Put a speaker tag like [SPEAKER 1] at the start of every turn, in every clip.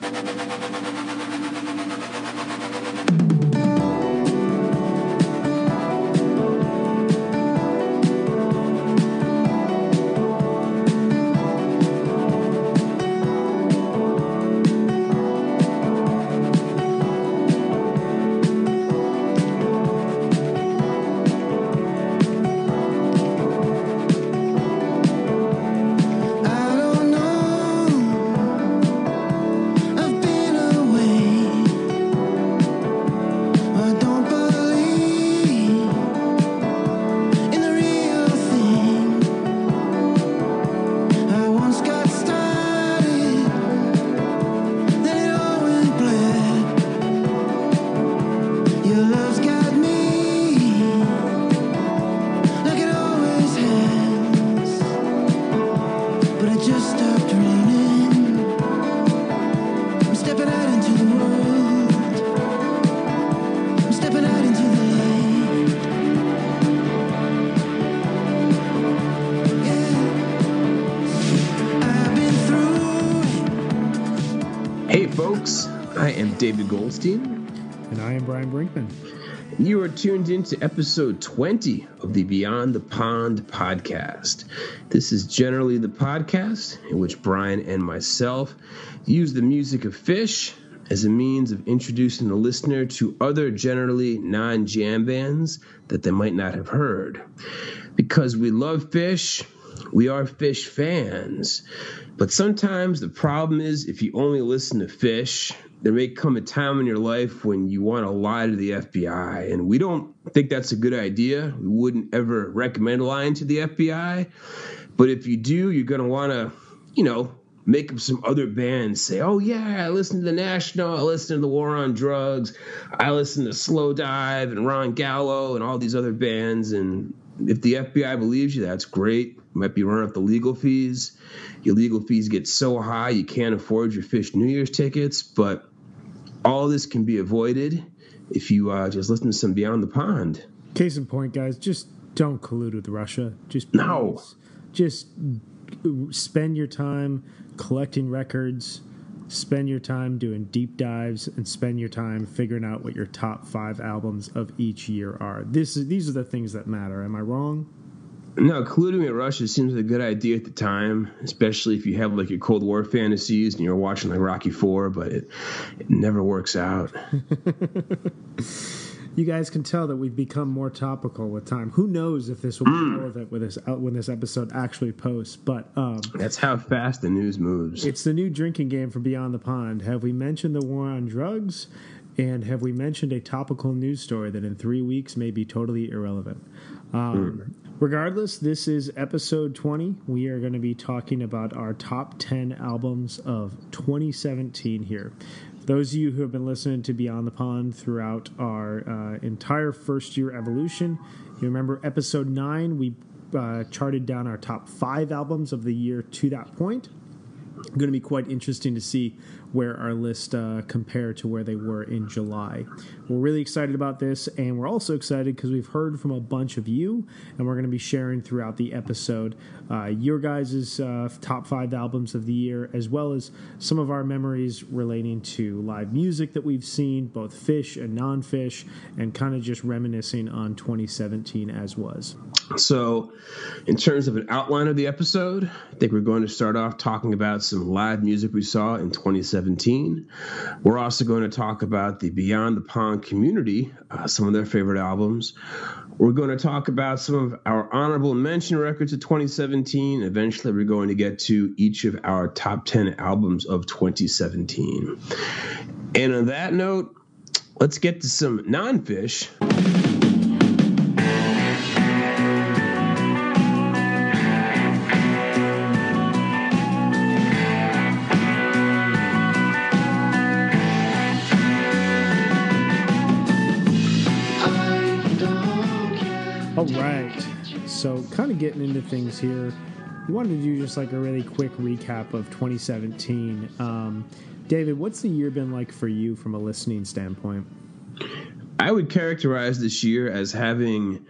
[SPEAKER 1] I
[SPEAKER 2] David Goldstein.
[SPEAKER 3] And I am Brian Brinkman.
[SPEAKER 2] You are tuned into episode 20 of the Beyond the Pond podcast. This is generally the podcast in which Brian and myself use the music of Phish as a means of introducing the listener to other generally non jam bands that they might not have heard. Because we love Phish, we are Phish fans. But sometimes the problem is if you only listen to Phish, there may come a time in your life when you want to lie to the FBI. And we don't think that's a good idea. We wouldn't ever recommend lying to the FBI. But if you do, you're going to want to, you know, make up some other bands. Say, oh, yeah, I listen to The National. I listen to The War on Drugs. I listen to Slowdive and Ron Gallo and all these other bands. And if the FBI believes you, that's great. You might be running up the legal fees. Your legal fees get so high you can't afford your Phish New Year's tickets. But all this can be avoided if you uh, just listen to some Beyond the Pond.
[SPEAKER 3] Case in point, guys, just don't collude with Russia. Just
[SPEAKER 2] No.
[SPEAKER 3] just spend your time collecting records. Spend your time doing deep dives and spend your time figuring out what your top five albums of each year are. This is these are the things that matter. Am I wrong?
[SPEAKER 2] No, colluding with Russia seems like a good idea at the time, especially if you have like your Cold War fantasies and you're watching like Rocky Four, but it, it never works out.
[SPEAKER 3] You guys can tell that we've become more topical with time. Who knows if this will be relevant with this when this episode actually posts? But um,
[SPEAKER 2] That's how fast the news moves.
[SPEAKER 3] It's the new drinking game from Beyond the Pond. Have we mentioned the war on drugs? And have we mentioned a topical news story that in three weeks may be totally irrelevant? Um, Regardless, this is episode 20. We are going to be talking about our top 10 albums of 2017 here. Those of you who have been listening to Beyond the Pond throughout our uh, entire first year evolution, you remember episode 9, we uh, charted down our top five albums of the year to that point going to be quite interesting to see where our list uh, compare to where they were in July. We're really excited about this, and we're also excited because we've heard from a bunch of you, and we're going to be sharing throughout the episode uh, your guys' uh, top five albums of the year, as well as some of our memories relating to live music that we've seen, both Phish and non Phish, and kind of just reminiscing on 2017 as was.
[SPEAKER 2] So, in terms of an outline of the episode, I think we're going to start off talking about some live music we saw in 2017. We're also going to talk about the Beyond the Pond community, uh, some of their favorite albums. We're going to talk about some of our honorable mention records of 2017. Eventually, we're going to get to each of our top 10 albums of 2017. And on that note, let's get to some non
[SPEAKER 3] Phish. So, kind of getting into things here. We wanted to do just like a really quick recap of 2017. Um, David, what's the year been like for you from a listening standpoint?
[SPEAKER 2] I would characterize this year as having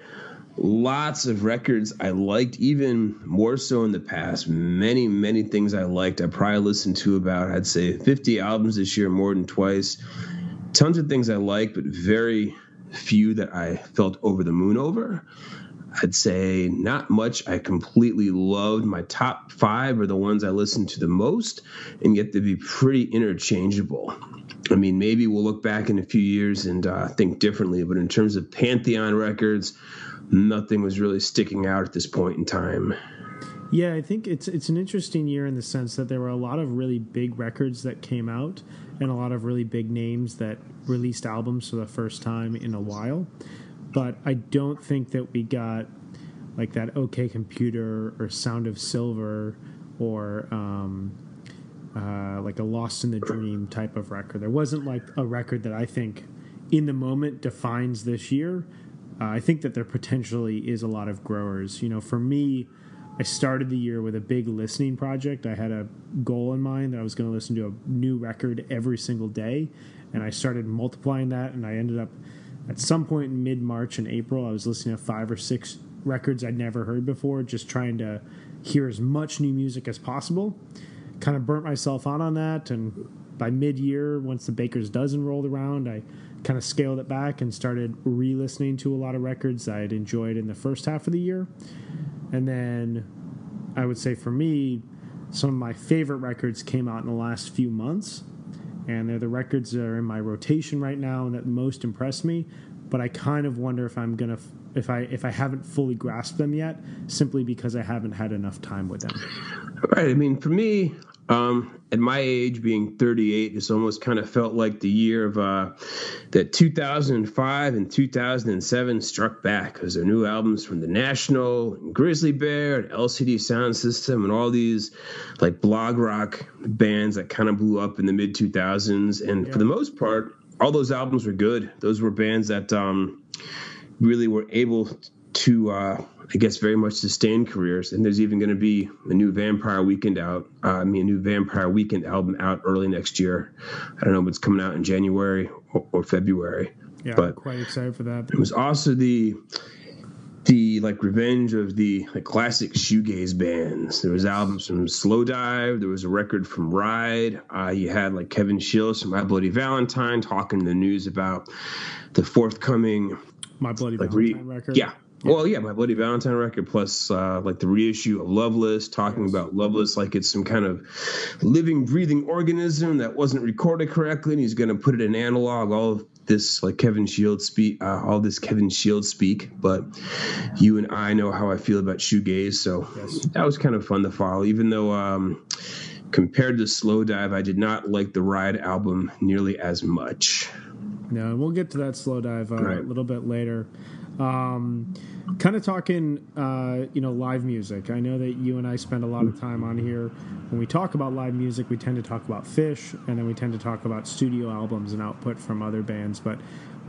[SPEAKER 2] lots of records I liked, even more so in the past. Many, many things I liked. I probably listened to about, I'd say, 50 albums this year, more than twice. Tons of things I liked, but very few that I felt over the moon over. I'd say not much I completely loved. My top five are the ones I listened to the most, and yet they'd be pretty interchangeable. I mean, maybe we'll look back in a few years and uh, think differently, but in terms of Pantheon records, nothing was really sticking out at this point in time.
[SPEAKER 3] Yeah, I think it's it's an interesting year in the sense that there were a lot of really big records that came out and a lot of really big names that released albums for the first time in a while. But I don't think that we got like that OK Computer or Sound of Silver or um, uh, like a Lost in the Dream type of record. There wasn't like a record that I think in the moment defines this year. Uh, I think that there potentially is a lot of growers. You know, for me, I started the year with a big listening project. I had a goal in mind that I was going to listen to a new record every single day, and I started multiplying that, and I ended up at some point in mid March and April, I was listening to five or six records I'd never heard before, just trying to hear as much new music as possible. Kind of burnt myself out on that, and by mid year, once the Baker's Dozen rolled around, I kind of scaled it back and started re listening to a lot of records I had enjoyed in the first half of the year. And then I would say for me, some of my favorite records came out in the last few months. And they're the records that are in my rotation right now and that most impress me. But I kind of wonder if I'm gonna if I if I haven't fully grasped them yet, simply because I haven't had enough time with them.
[SPEAKER 2] Right. I mean, for me, um, at my age, being 38, it's almost kind of felt like the year of uh, that 2005 and 2007 struck back because there are new albums from The National, and Grizzly Bear, and LCD Soundsystem, and all these like blog rock bands that kind of blew up in the mid 2000s. And
[SPEAKER 3] Yeah.
[SPEAKER 2] for the most part, all those albums were good. Those were bands that um, really were able to, uh, I guess, very much sustain careers. And there's even going to be a new Vampire Weekend out. Uh, I mean, a new Vampire Weekend album out early next year. I don't know if it's coming out in January or, or February.
[SPEAKER 3] Yeah,
[SPEAKER 2] But-
[SPEAKER 3] quite excited for that.
[SPEAKER 2] It was also the the like revenge of the like classic shoegaze bands. There was albums from Slowdive. There was a record from Ride. Uh, you had like Kevin Shields from My Bloody Valentine talking in the news about the forthcoming
[SPEAKER 3] My Bloody
[SPEAKER 2] like re-
[SPEAKER 3] Valentine record.
[SPEAKER 2] yeah. Well, yeah, my Bloody Valentine record, plus uh, like the reissue of Loveless, talking
[SPEAKER 3] Yes.
[SPEAKER 2] about Loveless like it's some kind of living, breathing organism that wasn't recorded correctly, and he's going to put it in analog. All of this, like Kevin Shields speak, uh, all this Kevin Shields speak. But you and I know how I feel about shoegaze, so
[SPEAKER 3] Yes.
[SPEAKER 2] that was kind of fun to follow. Even though um, compared to Slowdive, I did not like the Ride album nearly as much.
[SPEAKER 3] No, and we'll get to that Slowdive uh,
[SPEAKER 2] Right.
[SPEAKER 3] a little bit later. Um, kind of talking, uh, you know, live music. I know that you and I spend a lot of time on here. When we talk about live music, we tend to talk about Phish, and then we tend to talk about studio albums and output from other bands. But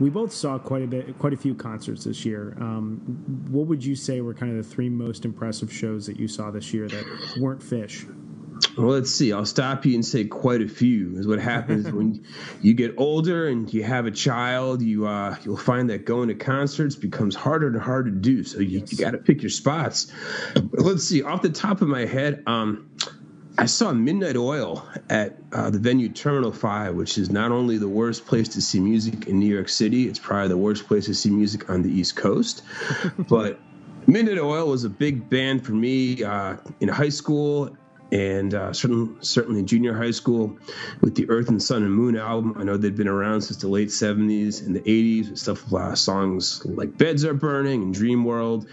[SPEAKER 3] we both saw quite a bit, quite a few concerts this year. Um, what would you say were kind of the three most impressive shows that you saw this year that weren't Phish?
[SPEAKER 2] Well, let's see. I'll stop you and say quite a few. Is what happens when you get older and you have a child. You uh, you'll find that going to concerts becomes harder and harder to do. So you, you got to pick your spots. But let's see. Off the top of my head, um, I saw Midnight Oil at uh, the venue Terminal Five, which is not only the worst place to see music in New York City, it's probably the worst place to see music on the East Coast. but Midnight Oil was a big band for me uh, in high school and uh, certainly, certainly in junior high school with the Earth and Sun and Moon album. I know they'd been around since the late 70s and the 80s with stuff uh, songs like Beds Are Burning and Dream World.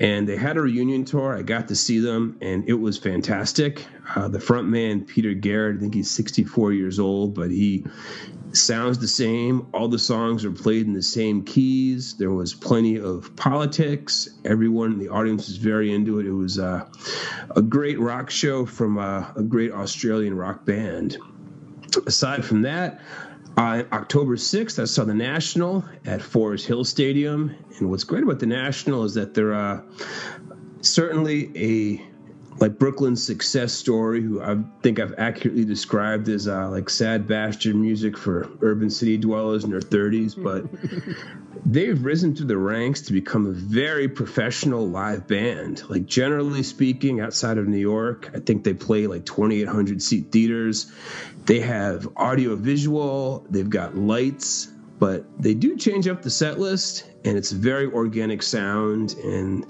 [SPEAKER 2] And they had a reunion tour. I got to see them, and it was fantastic. Uh, the front man, Peter Garrett, I think he's 64 years old, but he sounds the same. All the songs are played in the same keys. There was plenty of politics. Everyone in the audience was very into it. It was uh, a great rock show from uh, a great Australian rock band. Aside from that, on October 6th, I saw the National at Forest Hill Stadium. And what's great about the National is that they're uh, certainly a like Brooklyn's success story, who I think I've accurately described as uh, like sad bastard music for urban city dwellers in their 30s, but they've risen through the ranks to become a very professional live band. Like generally speaking, outside of New York, I think they play like 2,800 seat theaters. They have audio visual, they've got lights, but they do change up the set list, and it's a very organic sound and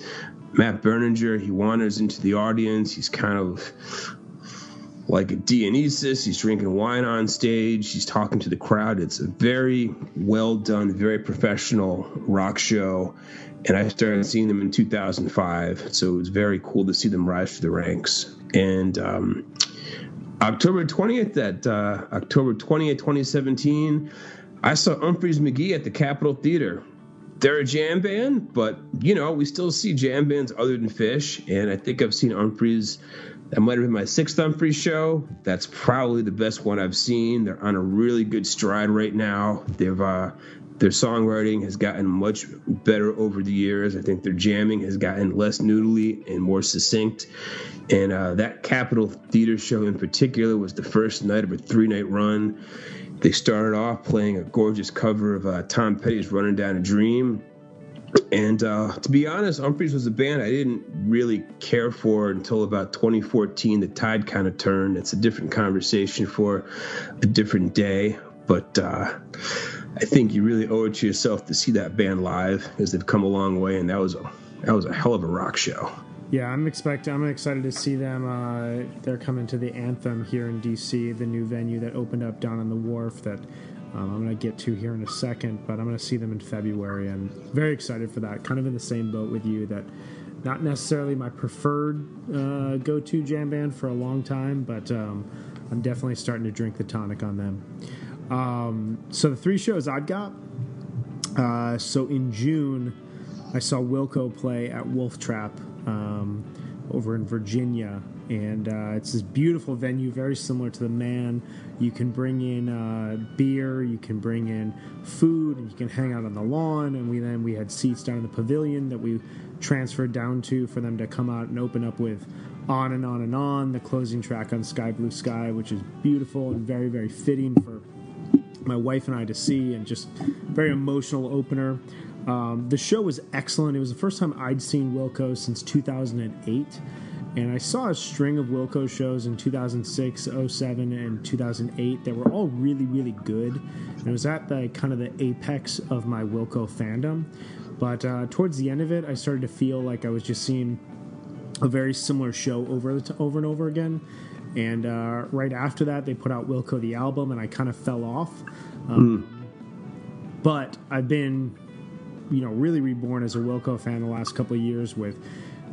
[SPEAKER 2] Matt Berninger, he wanders into the audience. He's kind of like a Dionysus. He's drinking wine on stage. He's talking to the crowd. It's a very well done, very professional rock show. And I started seeing them in 2005. So it was very cool to see them rise through the ranks. And um, October 20th, at uh, October 20th, 2017, I saw Umphrey's McGee at the Capitol Theater they're a jam band, but you know, we still see jam bands other than Phish. And I think I've seen Umphrey's. That might have been my sixth Umphrey show. That's probably the best one I've seen. They're on a really good stride right now. They've uh, their songwriting has gotten much better over the years. I think their jamming has gotten less noodly and more succinct. And uh, that Capitol Theater show in particular was the first night of a three night run they started off playing a gorgeous cover of uh, Tom Petty's "Running Down a Dream." And uh, to be honest, Umphrey's was a band I didn't really care for until about 2014. The tide kind of turned. It's a different conversation for a different day. But uh, I think you really owe it to yourself to see that band live, because they've come a long way, and that was a that was a hell of a rock show.
[SPEAKER 3] Yeah, I'm expecting. I'm excited to see them. Uh, they're coming to the Anthem here in DC, the new venue that opened up down on the wharf. That um, I'm going to get to here in a second, but I'm going to see them in February, and very excited for that. Kind of in the same boat with you. That not necessarily my preferred uh, go-to jam band for a long time, but um, I'm definitely starting to drink the tonic on them. Um, so the three shows I've got. Uh, so in June, I saw Wilco play at Wolf Trap um, over in Virginia. And uh, it's this beautiful venue, very similar to the Man. You can bring in uh, beer, you can bring in food, and you can hang out on the lawn. And we then we had seats down in the pavilion that we transferred down to for them to come out and open up with on and on and on. The closing track on Sky Blue Sky, which is beautiful and very very fitting for my wife and I to see, and just very emotional opener. Um, the show was excellent. It was the first time I'd seen Wilco since 2008. And I saw a string of Wilco shows in 2006, 07, and 2008 that were all really, really good. And it was at the kind of the apex of my Wilco fandom. But uh, towards the end of it, I started to feel like I was just seeing a very similar show over over and over again. And uh, right after that, they put out Wilco the album, and I kind of fell off. Um, mm. But I've been you know really reborn as a Wilco fan the last couple of years with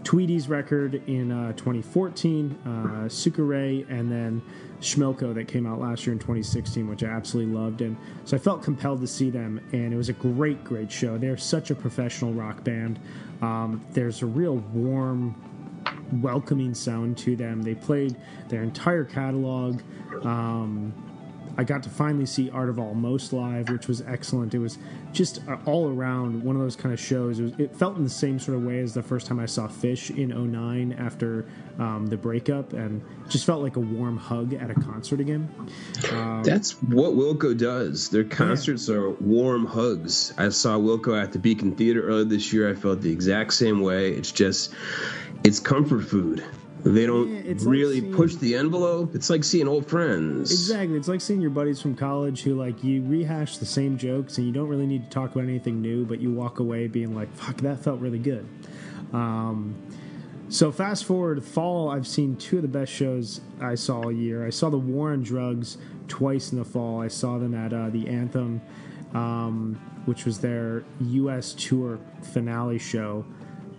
[SPEAKER 3] Tweedy's record in uh, 2014, uh, Sukierae, and then Schmilco that came out last year in 2016, which I absolutely loved. And so I felt compelled to see them, and it was a great, great show. They're such a professional rock band. Um, there's a real warm, welcoming sound to them. They played their entire catalog. Um, I got to finally see Art of Almost live, which was excellent. It was just uh, all around one of those kind of shows. It, was, it, felt in the same sort of way as the first time I saw Phish in 09 after um, the breakup, and just felt like a warm hug at a concert again.
[SPEAKER 2] Um, That's what Wilco does. Their concerts yeah. are warm hugs. I saw Wilco at the Beacon Theater earlier this year. I felt the exact same way. It's just, it's comfort food. They don't yeah, really like seeing, push the envelope. It's like seeing old friends.
[SPEAKER 3] Exactly. It's like seeing your buddies from college who like you rehash the same jokes and you don't really need to talk about anything new, but you walk away being like, "Fuck, that felt really good." Um, so fast forward fall, I've seen two of the best shows I saw all year. I saw the War on Drugs twice in the fall. I saw them at uh, the Anthem, um, which was their U.S. tour finale show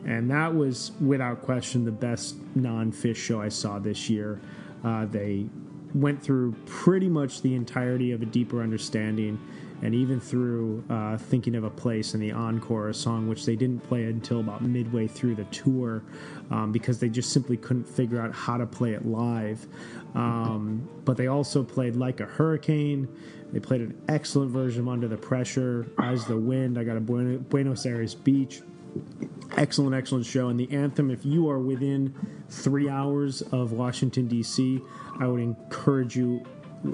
[SPEAKER 3] and that was without question the best non-Phish show I saw this year. Uh, they went through pretty much the entirety of a deeper understanding, and even through uh, thinking of a place in the encore, a song which they didn't play until about midway through the tour, um, because they just simply couldn't figure out how to play it live. Um, but they also played like a hurricane. They played an excellent version of Under the Pressure, As the Wind. I got a Buenos Aires Beach excellent, excellent show. And the anthem, if you are within three hours of Washington, D.C., I would encourage you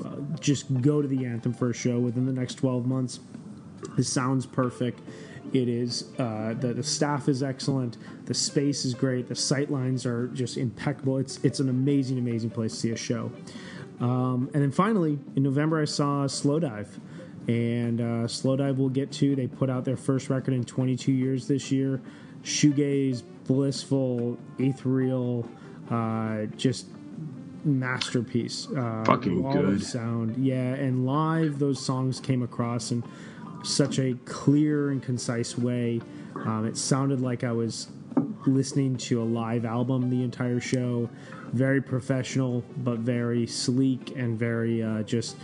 [SPEAKER 3] uh, just go to the anthem for a show within the next 12 months. It sounds perfect. It is uh, the, the staff is excellent. The space is great. The sight lines are just impeccable. It's it's an amazing, amazing place to see a show. Um, and then finally, in November, I saw Slowdive, and uh, Slowdive we'll get to. They put out their first record in 22 years this year. Shoegaze, blissful, ethereal, uh, just masterpiece. Uh,
[SPEAKER 2] Fucking good.
[SPEAKER 3] sound, yeah. And live, those songs came across in such a clear and concise way. Um, it sounded like I was listening to a live album the entire show. Very professional, but very sleek and very uh, just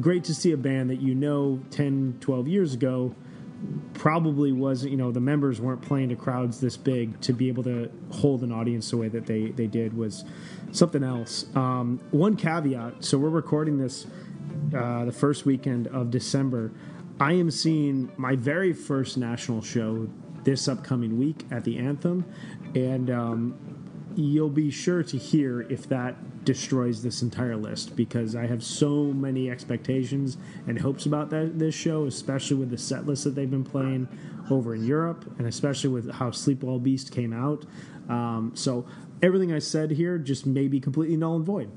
[SPEAKER 3] great to see a band that you know 10, 12 years ago probably wasn't, you know, the members weren't playing to crowds this big to be able to hold an audience the way that they, they did was something else. Um, one caveat so we're recording this uh, the first weekend of December. I am seeing my very first national show this upcoming week at the Anthem, and um, you'll be sure to hear if that destroys this entire list because I have so many expectations and hopes about that this show, especially with the set list that they've been playing over in Europe, and especially with how Sleep Well Beast came out. Um, so everything I said here just may be completely null and void.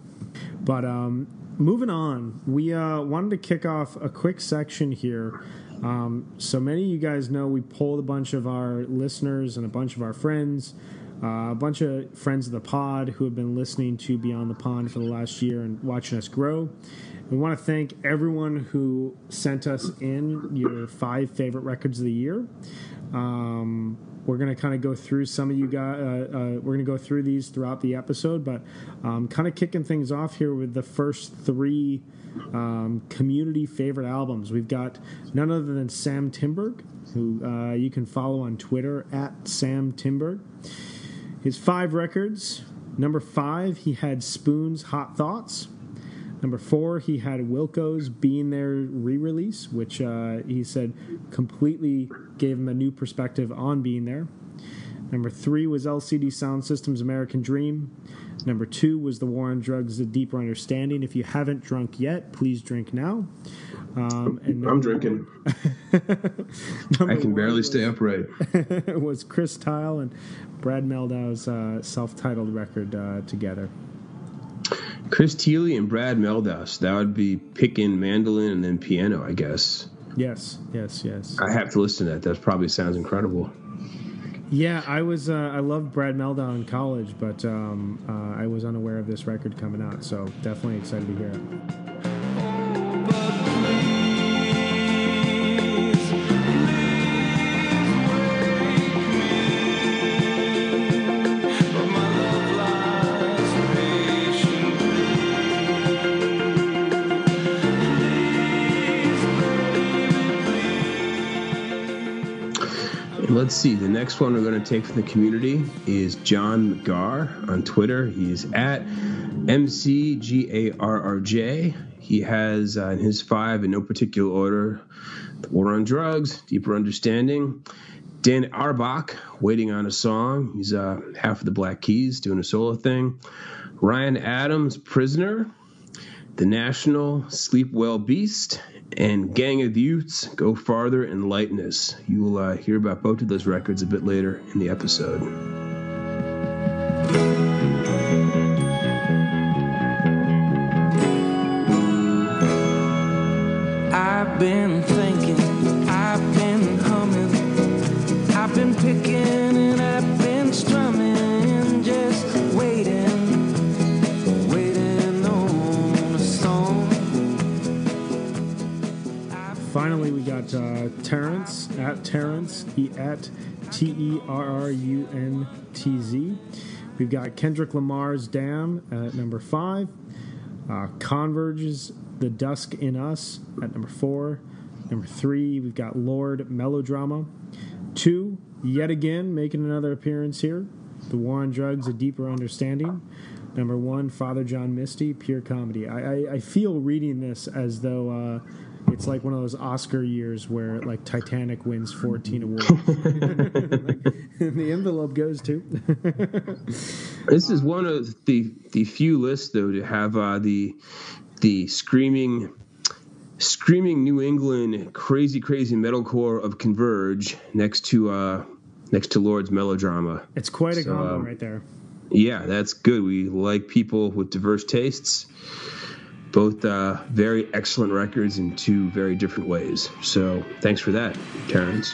[SPEAKER 3] But um, moving on, we uh, wanted to kick off a quick section here. Um, so many of you guys know we polled a bunch of our listeners and a bunch of our friends, uh, a bunch of friends of the pod who have been listening to Beyond the Pond for the last year and watching us grow. We want to thank everyone who sent us in your five favorite records of the year. Um, we're going to kind of go through some of you guys. Uh, uh, we're going to go through these throughout the episode, but um, kind of kicking things off here with the first three um, community favorite albums. We've got none other than Sam Timberg, who uh, you can follow on Twitter at Sam Timberg. His five records. Number five, he had Spoon's Hot Thoughts. Number four, he had Wilco's Being There re release, which uh, he said completely gave him a new perspective on being there. Number three was LCD Soundsystem's American Dream. Number two was The War on Drugs, A Deeper Understanding. If you haven't drunk yet, please drink now. Um, and
[SPEAKER 2] I'm drinking.
[SPEAKER 3] number
[SPEAKER 2] I can barely
[SPEAKER 3] was-
[SPEAKER 2] stay upright.
[SPEAKER 3] was Chris Thile and Brad Mehldau's uh, self-titled record uh, together.
[SPEAKER 2] Chris Thile and Brad Mehldau's. That would be picking mandolin and then piano, I guess.
[SPEAKER 3] Yes, yes, yes.
[SPEAKER 2] I have to listen to that. That probably sounds incredible.
[SPEAKER 3] Yeah, I was. Uh, I loved Brad Meldow in college, but um, uh, I was unaware of this record coming out. So definitely excited to hear it.
[SPEAKER 2] Let's see. The next one we're going to take from the community is John McGar on Twitter. He's at MCGARRJ. He has uh, in his five, in no particular order, The War on Drugs, Deeper Understanding, Dan Auerbach, Waiting on a Song. He's uh, half of the Black Keys, doing a solo thing. Ryan Adams, Prisoner. The National, Sleep Well Beast, and Gang of Youths, Go Farther in Lightness. You will uh, hear about both of those records a bit later in the episode.
[SPEAKER 1] I've been thinking,
[SPEAKER 3] got uh, Terrence at Terrence he at T E R R U N T Z. We've got Kendrick Lamar's "Damn" at number five. Uh, Converge's "The Dusk in Us" at number four. Number three, we've got Lorde Melodrama. Two, yet again making another appearance here. The War on Drugs: A Deeper Understanding. Number one, Father John Misty, pure comedy. I, I, I feel reading this as though uh, it's like one of those Oscar years where like Titanic wins 14 awards. and the envelope goes to.
[SPEAKER 2] This is one of the the few lists though to have uh, the the screaming screaming New England crazy crazy metalcore of Converge next to uh next to Lorde's melodrama.
[SPEAKER 3] it's quite a
[SPEAKER 2] So,
[SPEAKER 3] combo
[SPEAKER 2] um,
[SPEAKER 3] right there.
[SPEAKER 2] Yeah, that's good. We like people with diverse tastes. Both uh, very excellent records in two very different ways. So thanks for that, Terrence.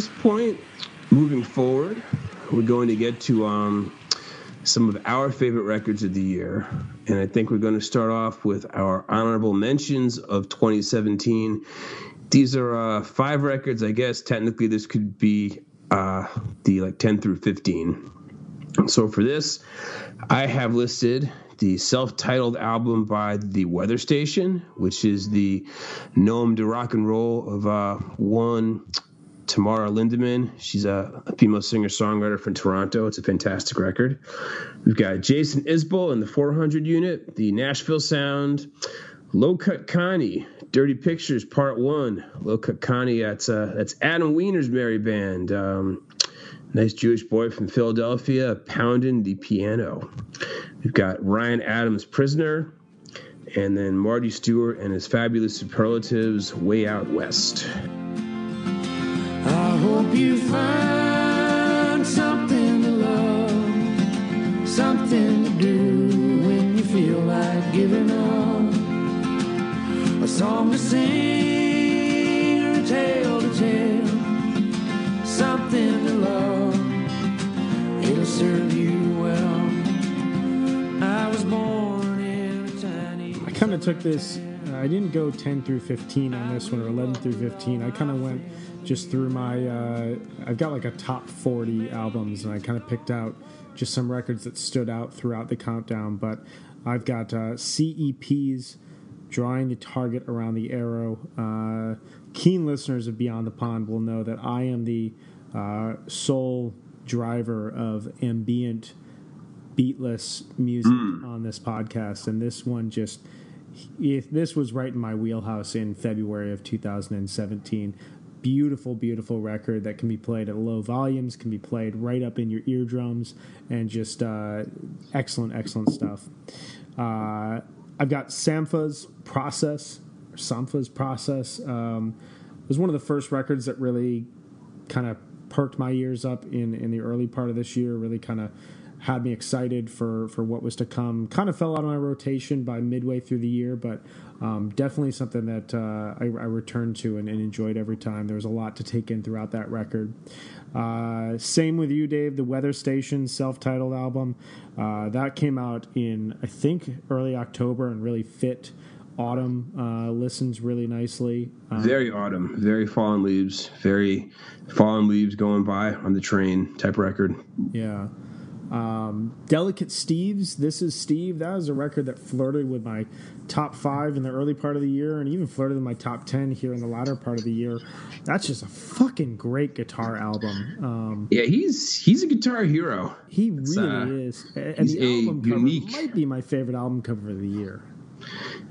[SPEAKER 2] This point, moving forward, we're going to get to um, some of our favorite records of the year. And I think we're going to start off with our honorable mentions of 2017. These are uh, five records, I guess. Technically, this could be uh, the like 10 through 15. So for this, I have listed the self-titled album by the Weather Station, which is the gnome to rock and roll of uh, one Tamara Lindemann. She's a, a female singer-songwriter from Toronto. It's a fantastic record. We've got Jason Isbell and the 400 unit, the Nashville Sound, Low Cut Connie, Dirty Pictures Part One. Low Cut Connie, that's uh, that's Adam Weiner's merry band. Um, nice Jewish boy from Philadelphia pounding the piano. We've got Ryan Adams, Prisoner, and then Marty Stuart and his fabulous superlatives, Way Out West.
[SPEAKER 1] Hope you find something to love, something to do when you feel like giving up. A song to sing or a tale to tell, something to love. It'll serve you well. I was born in a tiny.
[SPEAKER 3] I kind of took this. I didn't go 10 through 15 on this one or 11 through 15. I kind of went just through my. Uh, I've got like a top 40 albums, and I kind of picked out just some records that stood out throughout the countdown. But I've got uh, CEPs drawing the target around the arrow. Uh, keen listeners of Beyond the Pond will know that I am the uh, sole driver of ambient beatless music on this podcast, and this one just if this was right in my wheelhouse in February of 2017. Beautiful, beautiful record that can be played at low volumes, can be played right up in your eardrums, and just uh, excellent, excellent stuff. Uh, I've got Sampha's Process, Sampha's Process. Um, was one of the first records that really kind of perked my ears up in in the early part of this year. Really kind of had me excited for for what was to come. Kind of fell out of my rotation by midway through the year, but um, definitely something that uh, I, I returned to and, and enjoyed every time. There was a lot to take in throughout that record. Uh, same with you, Dave. The Weather Station self-titled album uh, that came out in I think early October and really fit autumn uh, listens really nicely. Uh,
[SPEAKER 2] Very autumn, very fallen leaves, very fallen leaves going by on the train type record.
[SPEAKER 3] Yeah. Um, Delicate Steves. This is Steve. That was a record that flirted with my top five in the early part of the year and even flirted with my top 10 here in the latter part of the year. That's just a fucking great guitar album. Um,
[SPEAKER 2] Yeah, he's he's a guitar hero.
[SPEAKER 3] he really
[SPEAKER 2] uh,
[SPEAKER 3] is. And the album cover might be my favorite album cover of the year.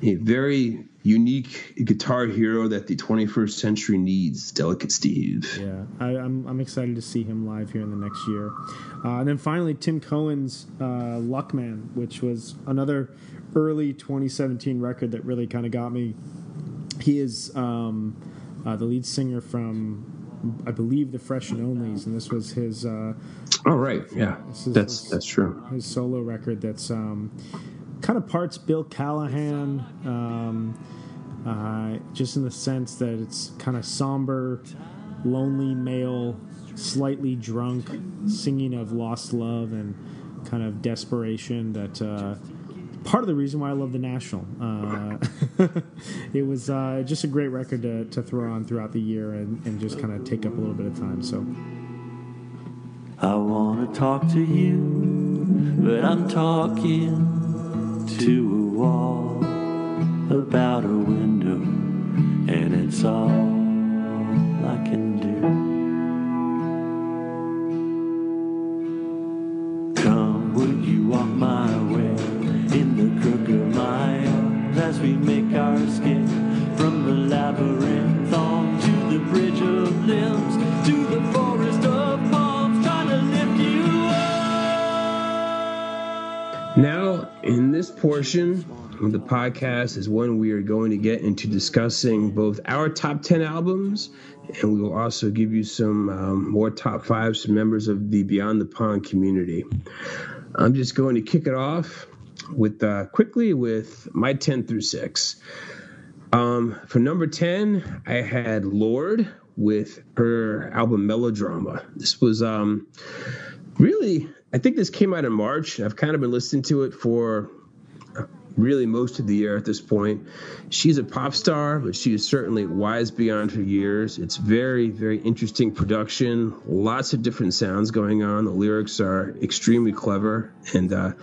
[SPEAKER 2] A very unique guitar hero that the 21st century needs, Delicate Steve.
[SPEAKER 3] Yeah, I, I'm, I'm excited to see him live here in the next year. Uh, and then finally, Tim Cohen's uh, Luckman, which was another early 2017 record that really kind of got me. He is um, uh, the lead singer from, I believe, the Fresh and Onlys, and this was his uh,
[SPEAKER 2] Oh right, yeah,
[SPEAKER 3] This is-
[SPEAKER 2] that's that's true.
[SPEAKER 3] his solo record. That's um, kind of parts Bill Callahan, um, uh, just in the sense that it's kind of somber, lonely male, slightly drunk, singing of lost love and kind of desperation that uh, part of the reason why I love the National. Uh, it was uh, just a great record to, to throw on throughout the year and, and just kind of take up a little bit of time. So.
[SPEAKER 4] I want to talk to you, but I'm talking to a wall about a window, and it's all I can do. Come, would you walk my way in the crook of my arms as we make
[SPEAKER 2] this portion of the podcast is when we are going to get into discussing both our top 10 albums and we will also give you some um, more top fives from members of the Beyond the Pond community. I'm just going to kick it off with uh, quickly with my 10 through 6. Um, for number 10, I had Lorde with her album Melodrama. This was um, really, I think this came out in March. I've kind of been listening to it for really most of the year at this point. She's a pop star, but she is certainly wise beyond her years. It's very, very interesting production, lots of different sounds going on. The lyrics are extremely clever, and uh,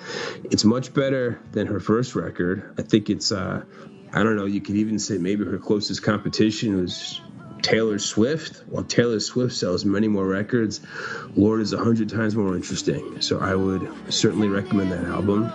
[SPEAKER 2] it's much better than her first record. I think it's, uh, I don't know, you could even say maybe her closest competition was Taylor Swift. While Taylor Swift sells many more records, Lorde is a hundred times more interesting. So I would certainly recommend that album.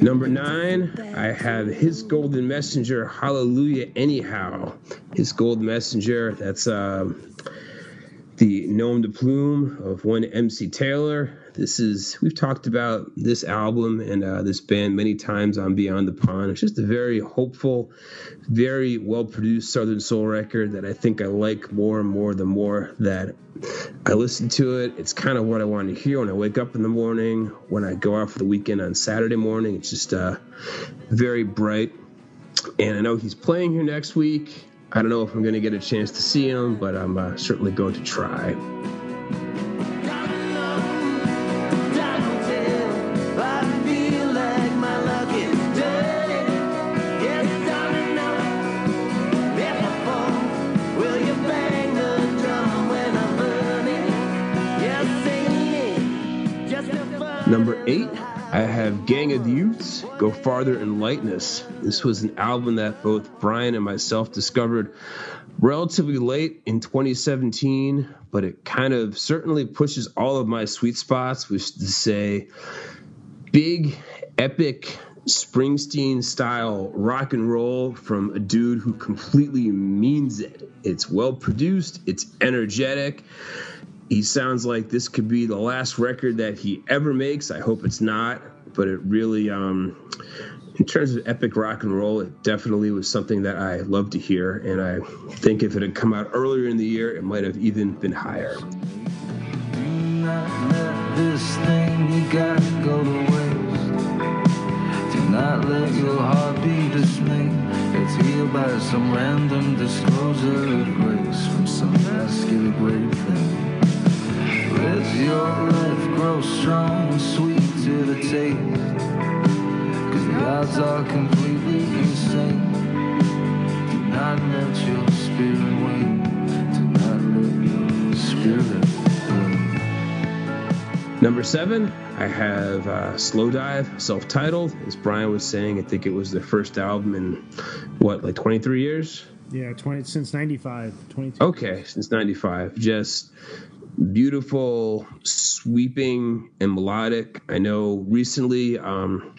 [SPEAKER 2] Number nine, I have His Golden Messenger, Hallelujah Anyhow. His Golden Messenger, that's um, the Nom de Plume of one MC Taylor. This is, we've talked about this album and uh, this band many times on Beyond the Pond. It's just a very hopeful, very well produced Southern Soul record that I think I like more and more the more that I listen to it. It's kind of what I want to hear when I wake up in the morning, when I go out for the weekend on Saturday morning. It's just uh, very bright. And I know he's playing here next week. I don't know if I'm going to get a chance to see him, but I'm uh, certainly going to try. I have Gang of Youths, Go Farther in Lightness. This was an album that both Brian and myself discovered relatively late in 2017, but it kind of certainly pushes all of my sweet spots, which is to say, big, epic, Springsteen style rock and roll from a dude who completely means it. It's well produced, it's energetic. He sounds like this could be the last record that he ever makes. I hope it's not, but it really, um, in terms of epic rock and roll, it definitely was something that I love to hear. And I think if it had come out earlier in the year, it might have even been higher.
[SPEAKER 5] It's healed by some random disclosure of grace from some vascular great thing. Let your life grow strong and sweet to the taste. Cause the odds are completely insane. Do not let your spirit wane. Do not let your spirit wane.
[SPEAKER 2] Number seven, I have uh, Slowdive, self titled. As Brian was saying, I think it was their first album in what, like 23 years?
[SPEAKER 3] Yeah, 20 since 95, 22.
[SPEAKER 2] Okay, since 95. Just beautiful, sweeping, and melodic. I know recently um,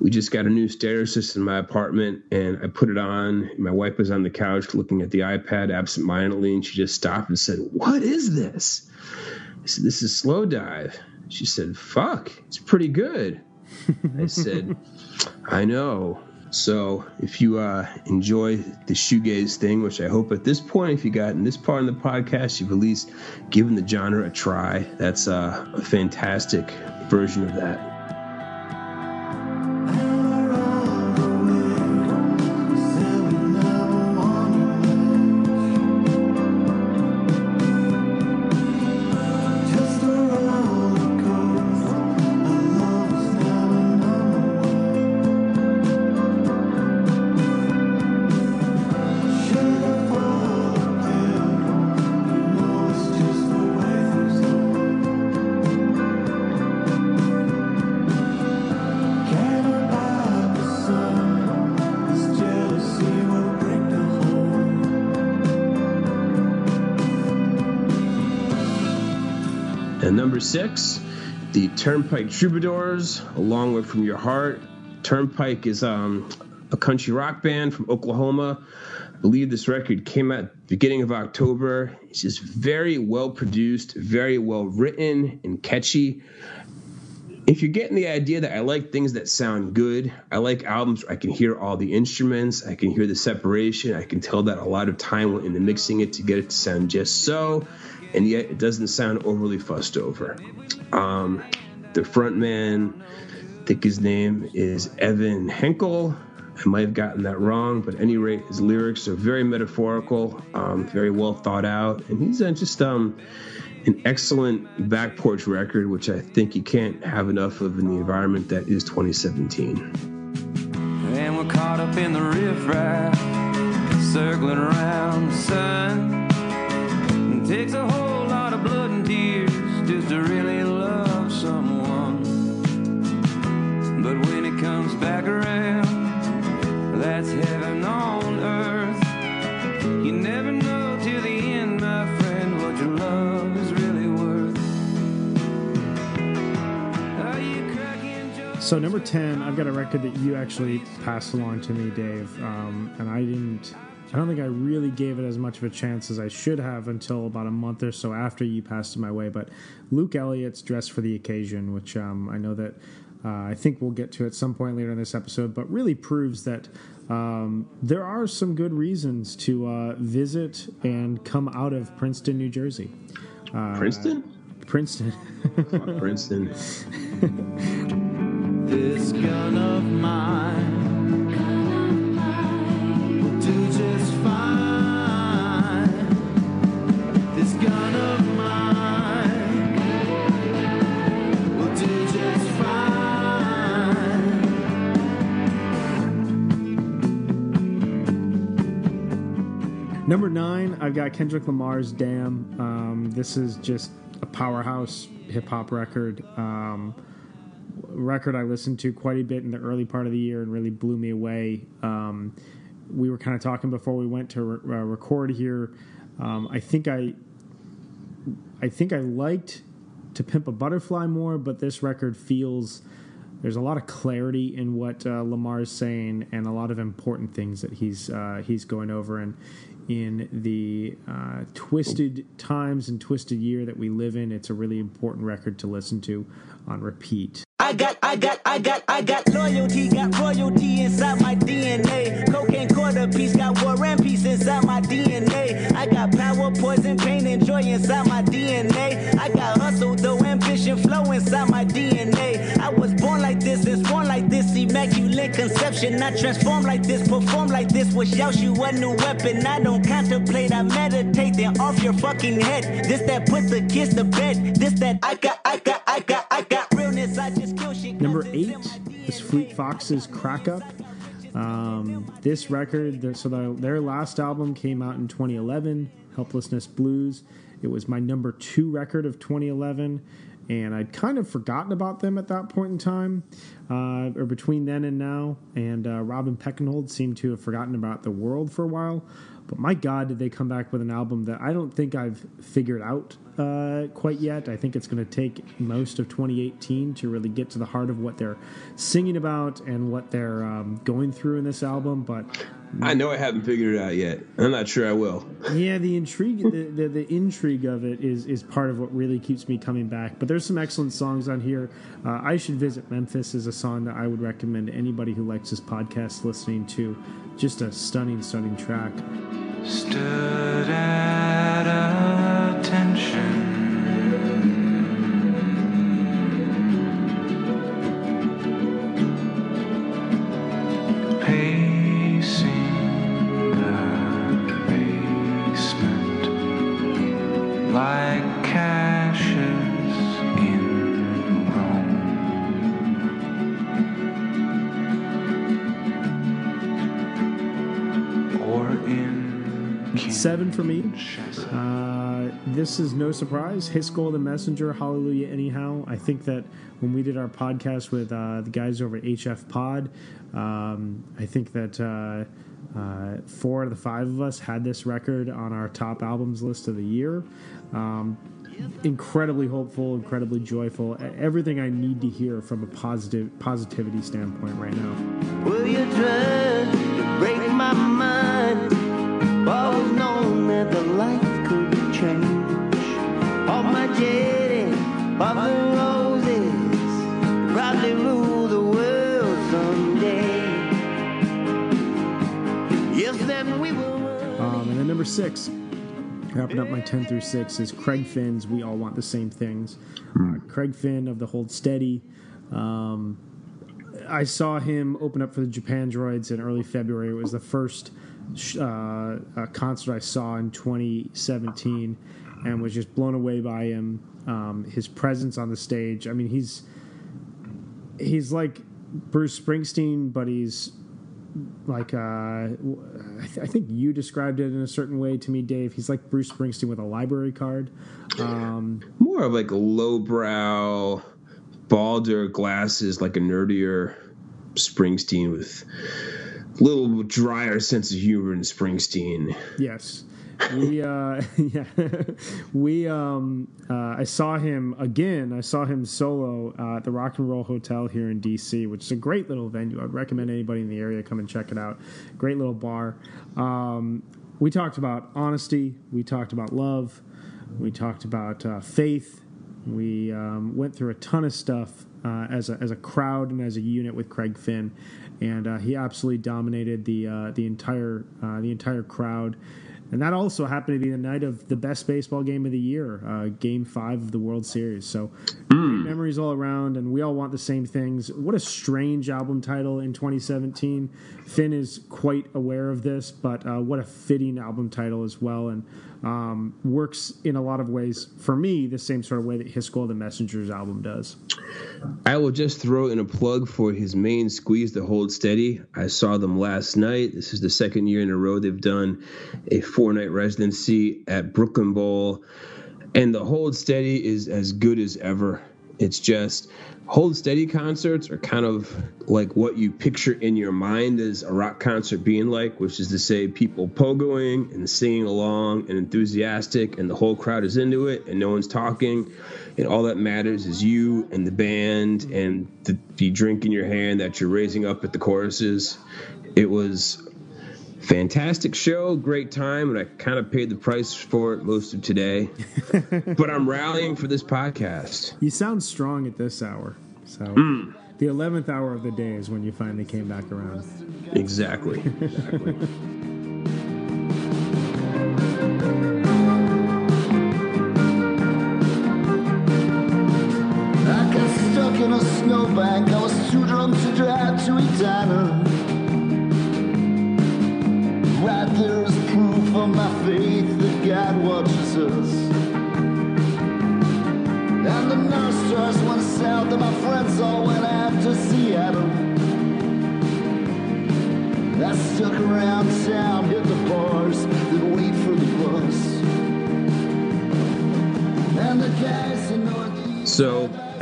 [SPEAKER 2] we just got a new stereo system in my apartment and I put it on. My wife was on the couch looking at the iPad absentmindedly and she just stopped and said, What is this? I said, This is Slowdive. She said, Fuck, it's pretty good. I said, I know. So if you uh, enjoy the shoegaze thing, which I hope at this point, if you got in this part of the podcast, you've at least given the genre a try. That's uh, a fantastic version of that. Number six, the Turnpike Troubadours, "A Long Way From Your Heart. Turnpike is um, a country rock band from Oklahoma. I believe this record came out beginning of October. It's just very well produced, very well written, and catchy. If you're getting the idea that I like things that sound good, I like albums where I can hear all the instruments, I can hear the separation, I can tell that a lot of time went into mixing it to get it to sound just so, and yet it doesn't sound overly fussed over. Um, the front man, I think his name is Evan Henkel. I might have gotten that wrong, but at any rate, his lyrics are very metaphorical, um, very well thought out, and he's uh, just um, an excellent back porch record, which I think you can't have enough of in the environment that is 2017.
[SPEAKER 6] And we're caught up in the riffraff, circling around the sun. Takes a whole lot of blood and tears just to really love someone. But when it comes back around, that's heaven on earth. You never know till the end, my friend, what your love is really worth.
[SPEAKER 3] So number ten, I've got a record that you actually passed along to me, Dave, um, and I didn't. I don't think I really gave it as much of a chance as I should have until about a month or so after you passed my way. But Luke Elliott's "Dress for the Occasion," which um, I know that uh, I think we'll get to at some point later in this episode, but really proves that um, there are some good reasons to uh, visit and come out of Princeton, New Jersey. Uh,
[SPEAKER 2] Princeton?
[SPEAKER 3] Princeton.
[SPEAKER 2] Princeton.
[SPEAKER 4] This gun of mine
[SPEAKER 3] Number nine, I've got Kendrick Lamar's "Damn." Um, this is just a powerhouse hip hop record. Um, record I listened to quite a bit in the early part of the year and really blew me away. Um, we were kind of talking before we went to re- uh, record here. Um, I think I, I think I liked "To Pimp a Butterfly" more, but this record feels there's a lot of clarity in what uh, Lamar's saying and a lot of important things that he's uh, he's going over and in the uh, twisted times and twisted year that we live in it's a really important record to listen to on repeat
[SPEAKER 7] I got, I got, I got, I got loyalty, got royalty inside my DNA. Cocaine quarter piece, got war and peace inside my DNA. I got power, poison, pain, and joy inside my DNA. I got hustle, though ambition, flow inside my DNA. I was born like this, and born like this, immaculate conception. Not transform like this, perform like this. Was you a new weapon? I don't contemplate, I meditate. Then off your fucking head. This that put the kids to bed. This that I got, I got, I got, I got realness. I just kill shit. 'cause
[SPEAKER 3] number eight is Fleet Foxes crack up um, this record so the, their last album came out in 2011 helplessness blues it was my number two record of 2011 and i'd kind of forgotten about them at that point in time uh, or between then and now and uh, Robin Pecknold seemed to have forgotten about the world for a while but my god did they come back with an album that i don't think i've figured out uh, quite yet. I think it's going to take most of 2018 to really get to the heart of what they're singing about and what they're um, going through in this album but
[SPEAKER 2] I know I haven't figured it out yet. I'm not sure I will.
[SPEAKER 3] Yeah, the intrigue, the, the, the intrigue of it is is part of what really keeps me coming back. But there's some excellent songs on here. Uh, I should visit Memphis is a song that I would recommend anybody who likes this podcast listening to. Just a stunning, stunning track.
[SPEAKER 5] Stood
[SPEAKER 3] Uh, this is no surprise. Hiss Golden Messenger, Hallelujah Anyhow. I think that when we did our podcast with uh, the guys over at HF Pod, um, I think that uh, uh, four of the five of us had this record on our top albums list of the year. Um, incredibly hopeful, incredibly joyful. Everything I need to hear from a positive positivity standpoint right now.
[SPEAKER 7] Known the life could change. All my jaded of the roses probably rule the world someday. Yes, then we will.
[SPEAKER 3] Um, and then number six, wrapping up my 10 through 6, is Craig Finn's We All Want the Same Things. Uh, Craig Finn of the Hold Steady. Um, I saw him open up for the Japandroids in early February. It was the first sh- uh, uh, concert I saw in 2017 and was just blown away by him. Um, his presence on the stage. I mean, he's he's like Bruce Springsteen, but he's like uh, I, th- I think you described it in a certain way to me, Dave. He's like Bruce Springsteen with a library card. Um,
[SPEAKER 2] More of like lowbrow, balder glasses, like a nerdier Springsteen with little drier sense of humor in Springsteen.
[SPEAKER 3] yes, we uh, yeah we um, uh, I saw him again. I saw him solo uh, at the Rock and Roll Hotel here in DC, which is a great little venue. I'd recommend anybody in the area come and check it out. Great little bar. Um, we talked about honesty. We talked about love. We talked about uh, faith. We um, went through a ton of stuff uh, as a as a crowd and as a unit with Craig Finn, and uh, he absolutely dominated the uh, the entire uh, the entire crowd. And that also happened to be the night of the best baseball game of the year, uh, Game Five of the World Series. So great memories all around, and we all want the same things. What a strange album title in 2017. Finn is quite aware of this, but uh, what a fitting album title as well, and um, works in a lot of ways for me the same sort of way that Hiss Golden Messenger's album does.
[SPEAKER 2] I will just throw in a plug for his main squeeze the hold steady. I saw them last night. This is the second year in a row they've done a four night residency at Brooklyn Bowl. And the hold steady is as good as ever. It's just hold steady concerts are kind of like what you picture in your mind as a rock concert being like, which is to say people pogoing and singing along and enthusiastic, and the whole crowd is into it and no one's talking. And all that matters is you and the band and the, the drink in your hand that you're raising up at the choruses. It was fantastic show, great time, and I kind of paid the price for it most of today. but I'm rallying for this podcast.
[SPEAKER 3] You sound strong at this hour, so hmm. the 11th hour of the day is when you finally came back around.
[SPEAKER 2] Exactly. Exactly.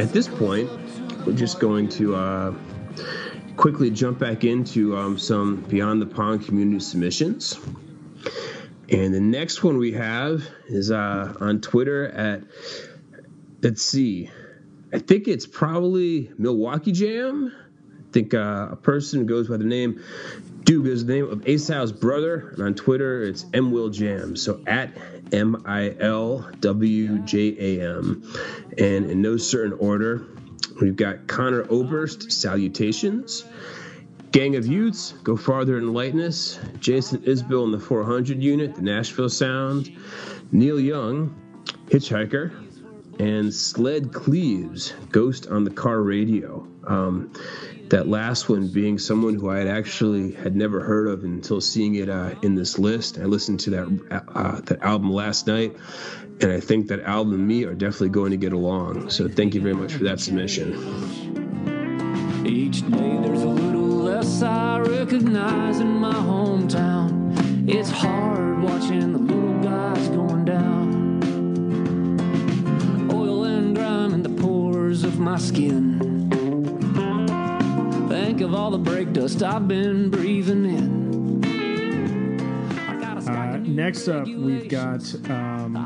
[SPEAKER 2] At this point, we're just going to uh, quickly jump back into um, some Beyond the Pond community submissions. And the next one we have is uh, on Twitter at, let's see, I think it's probably Milwaukee Jam. I think uh, a person goes by the name Doob is the name of Asal's brother, and on Twitter it's M Will Jam. So at M I L W J A M, and in no certain order, we've got Conor Oberst. Salutations. Gang of Youths, Go Farther in Lightness, Jason Isbell in the 400 unit, the Nashville Sound, Neil Young, Hitchhiker, and Slaid Cleaves, Ghost on the Car Radio. Um, that last one being someone who I had actually had never heard of until seeing it uh, in this list. I listened to that uh, that album last night, and I think that album and me are definitely going to get along. So thank you very much for that submission.
[SPEAKER 1] Each day there's a little less I recognize in my hometown. It's hard watching the little guys going down. Oil and grime in the pores of my skin. Think of all the brake dust I've been breathing in. I got a stack
[SPEAKER 3] Uh, next up, we've got um,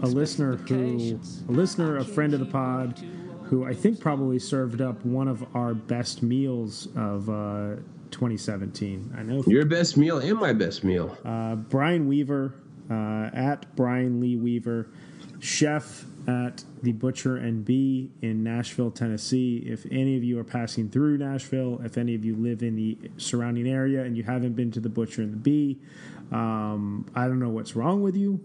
[SPEAKER 3] a listener who, a listener, a friend of the pod, who I think probably served up one of our best meals of uh, 2017. I know
[SPEAKER 2] Your best meal and my best meal.
[SPEAKER 3] uh, Brian Weaver uh, at Brian Lee Weaver, chef at the Butcher and Bee in Nashville, Tennessee. If any of you are passing through Nashville, if any of you live in the surrounding area and you haven't been to the Butcher and the Bee, um, I don't know what's wrong with you.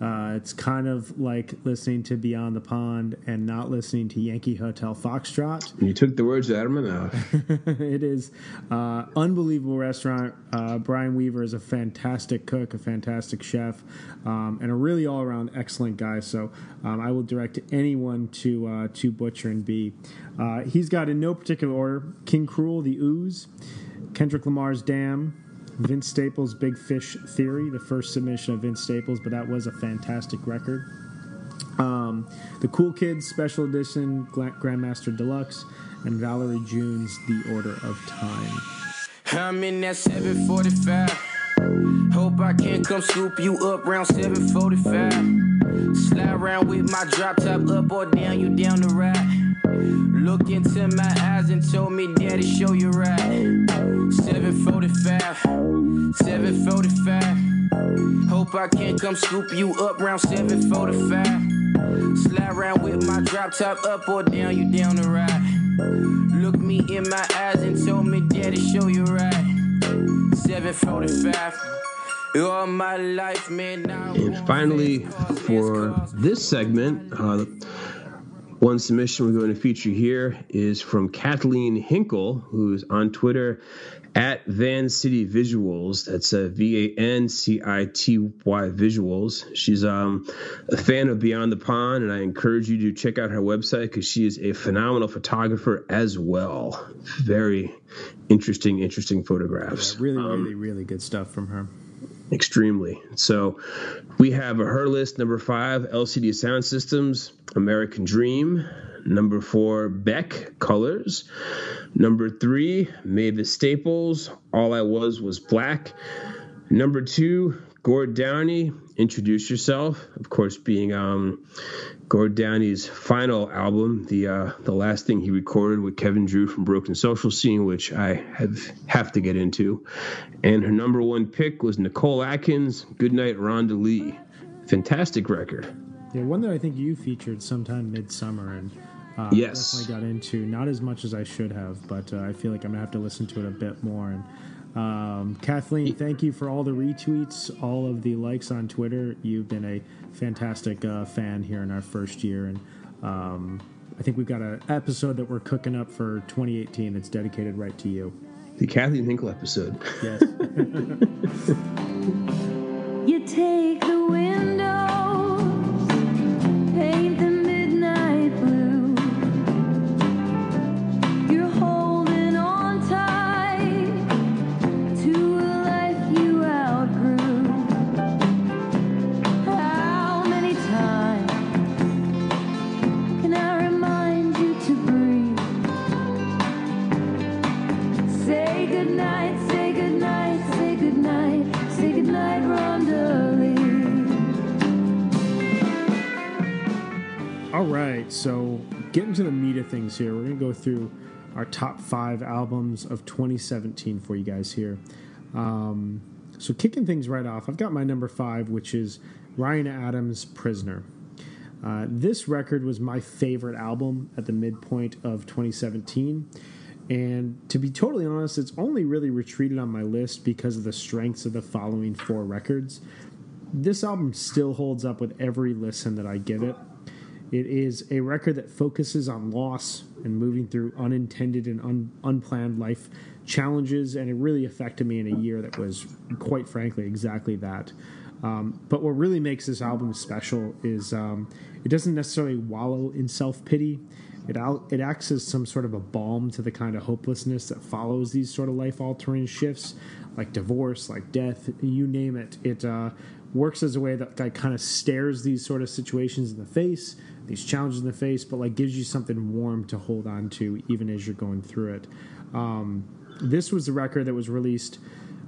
[SPEAKER 3] Uh, it's kind of like listening to Beyond the Pond and not listening to Yankee Hotel Foxtrot.
[SPEAKER 2] You took the words out of my mouth.
[SPEAKER 3] it is uh, unbelievable restaurant. Uh, Brian Weaver is a fantastic cook, a fantastic chef, um, and a really all around excellent guy. So um, I will direct anyone to uh, to Butcher and Bee. Uh, he's got in no particular order: King Krule, The Ooze, Kendrick Lamar's Damn. Vince Staples' Big Fish Theory, the first submission of Vince Staples, but that was a fantastic record. Um, the Cool Kids Special Edition, Grandmaster Deluxe, and Valerie June's The Order of Time.
[SPEAKER 8] I'm in that 745. Hope I can come scoop you up round 745. Slide around with my drop top up or down, you down the ride. Look into my eyes and told me, Daddy, show you right. 745, 745. Hope I can come scoop you up round 745. Slide around with my drop top up or down, you down the ride. Look me in my eyes and told me, Daddy, show you right. 745. All my life, man. Now
[SPEAKER 2] And finally, for this segment, uh, one submission we're going to feature here is from Kathleen Hinkle, who's on Twitter at Van City Visuals. That's a V A N C I T Y Visuals. She's um, a fan of Beyond the Pond, and I encourage you to check out her website because she is a phenomenal photographer as well. Very interesting, interesting photographs.
[SPEAKER 3] Really, really, really good stuff from her.
[SPEAKER 2] Extremely. So we have a her list number five, LCD Soundsystem's, American Dream. Number four, Beck Colors. Number three, Mavis Staples, All I Was Was Black. Number two, Gord Downie, Introduce Yourself. Of course, being um, Gord Downie's final album, the uh, the last thing he recorded with Kevin Drew from Broken Social Scene, which I have have to get into. And her number one pick was Nicole Atkins, Goodnight Rhonda Lee. Fantastic record.
[SPEAKER 3] Yeah, one that I think you featured sometime midsummer and uh,
[SPEAKER 2] Yes.
[SPEAKER 3] definitely got into. Not as much as I should have, but uh, I feel like I'm gonna have to listen to it a bit more. And um, Kathleen, thank you for all the retweets, all of the likes on Twitter. You've been a fantastic uh, fan here in our first year, and um, I think we've got an episode that we're cooking up for 2018 that's dedicated right to you.
[SPEAKER 2] The Kathleen Hinkle episode.
[SPEAKER 3] Yes.
[SPEAKER 9] You take the windows, paint them
[SPEAKER 3] All right, so getting to the meat of things here, we're to go through our top five albums of 2017 for you guys here. Um, so kicking things right off, I've got my number five, which is Ryan Adams' Prisoner. Uh, this record was my favorite album at the midpoint of 2017. And to be totally honest, it's only really retreated on my list because of the strengths of the following four records. This album still holds up with every listen that I give it. It is a record that focuses on loss and moving through unintended and un- unplanned life challenges, and it really affected me in a year that was, quite frankly, exactly that. Um, but what really makes this album special is um, it doesn't necessarily wallow in self pity. It, al- it acts as some sort of a balm to the kind of hopelessness that follows these sort of life altering shifts, like divorce, like death, you name it. It uh, works as a way that like, kind of stares these sort of situations in the face, these challenges in the face, but like gives you something warm to hold on to even as you're going through it. Um, this was the record that was released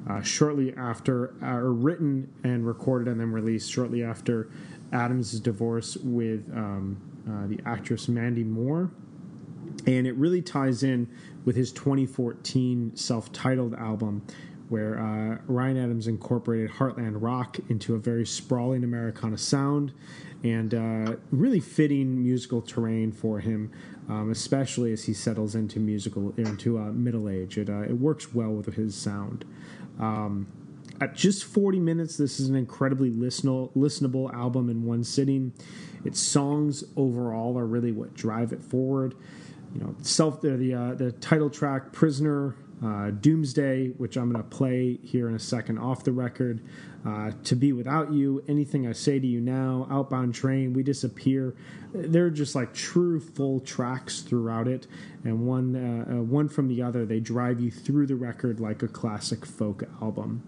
[SPEAKER 3] uh, shortly after, uh, or written and recorded and then released shortly after Adams' divorce with um, uh, the actress Mandy Moore. And it really ties in with his 2014 self titled album, where uh, Ryan Adams incorporated Heartland rock into a very sprawling Americana sound and uh, really fitting musical terrain for him, um, especially as he settles into musical into uh, middle age. It, uh, it works well with his sound. Um, at just 40 minutes, this is an incredibly listenable, listenable album in one sitting. Its songs overall are really what drive it forward. You know, self the the, uh, the title track, "Prisoner," uh, "Doomsday," which I'm going to play here in a second off the record. Uh, "To Be Without You," "Anything I Say to You Now," "Outbound Train," "We Disappear." They're just like true full tracks throughout it, and one uh, uh, one from the other, they drive you through the record like a classic folk album.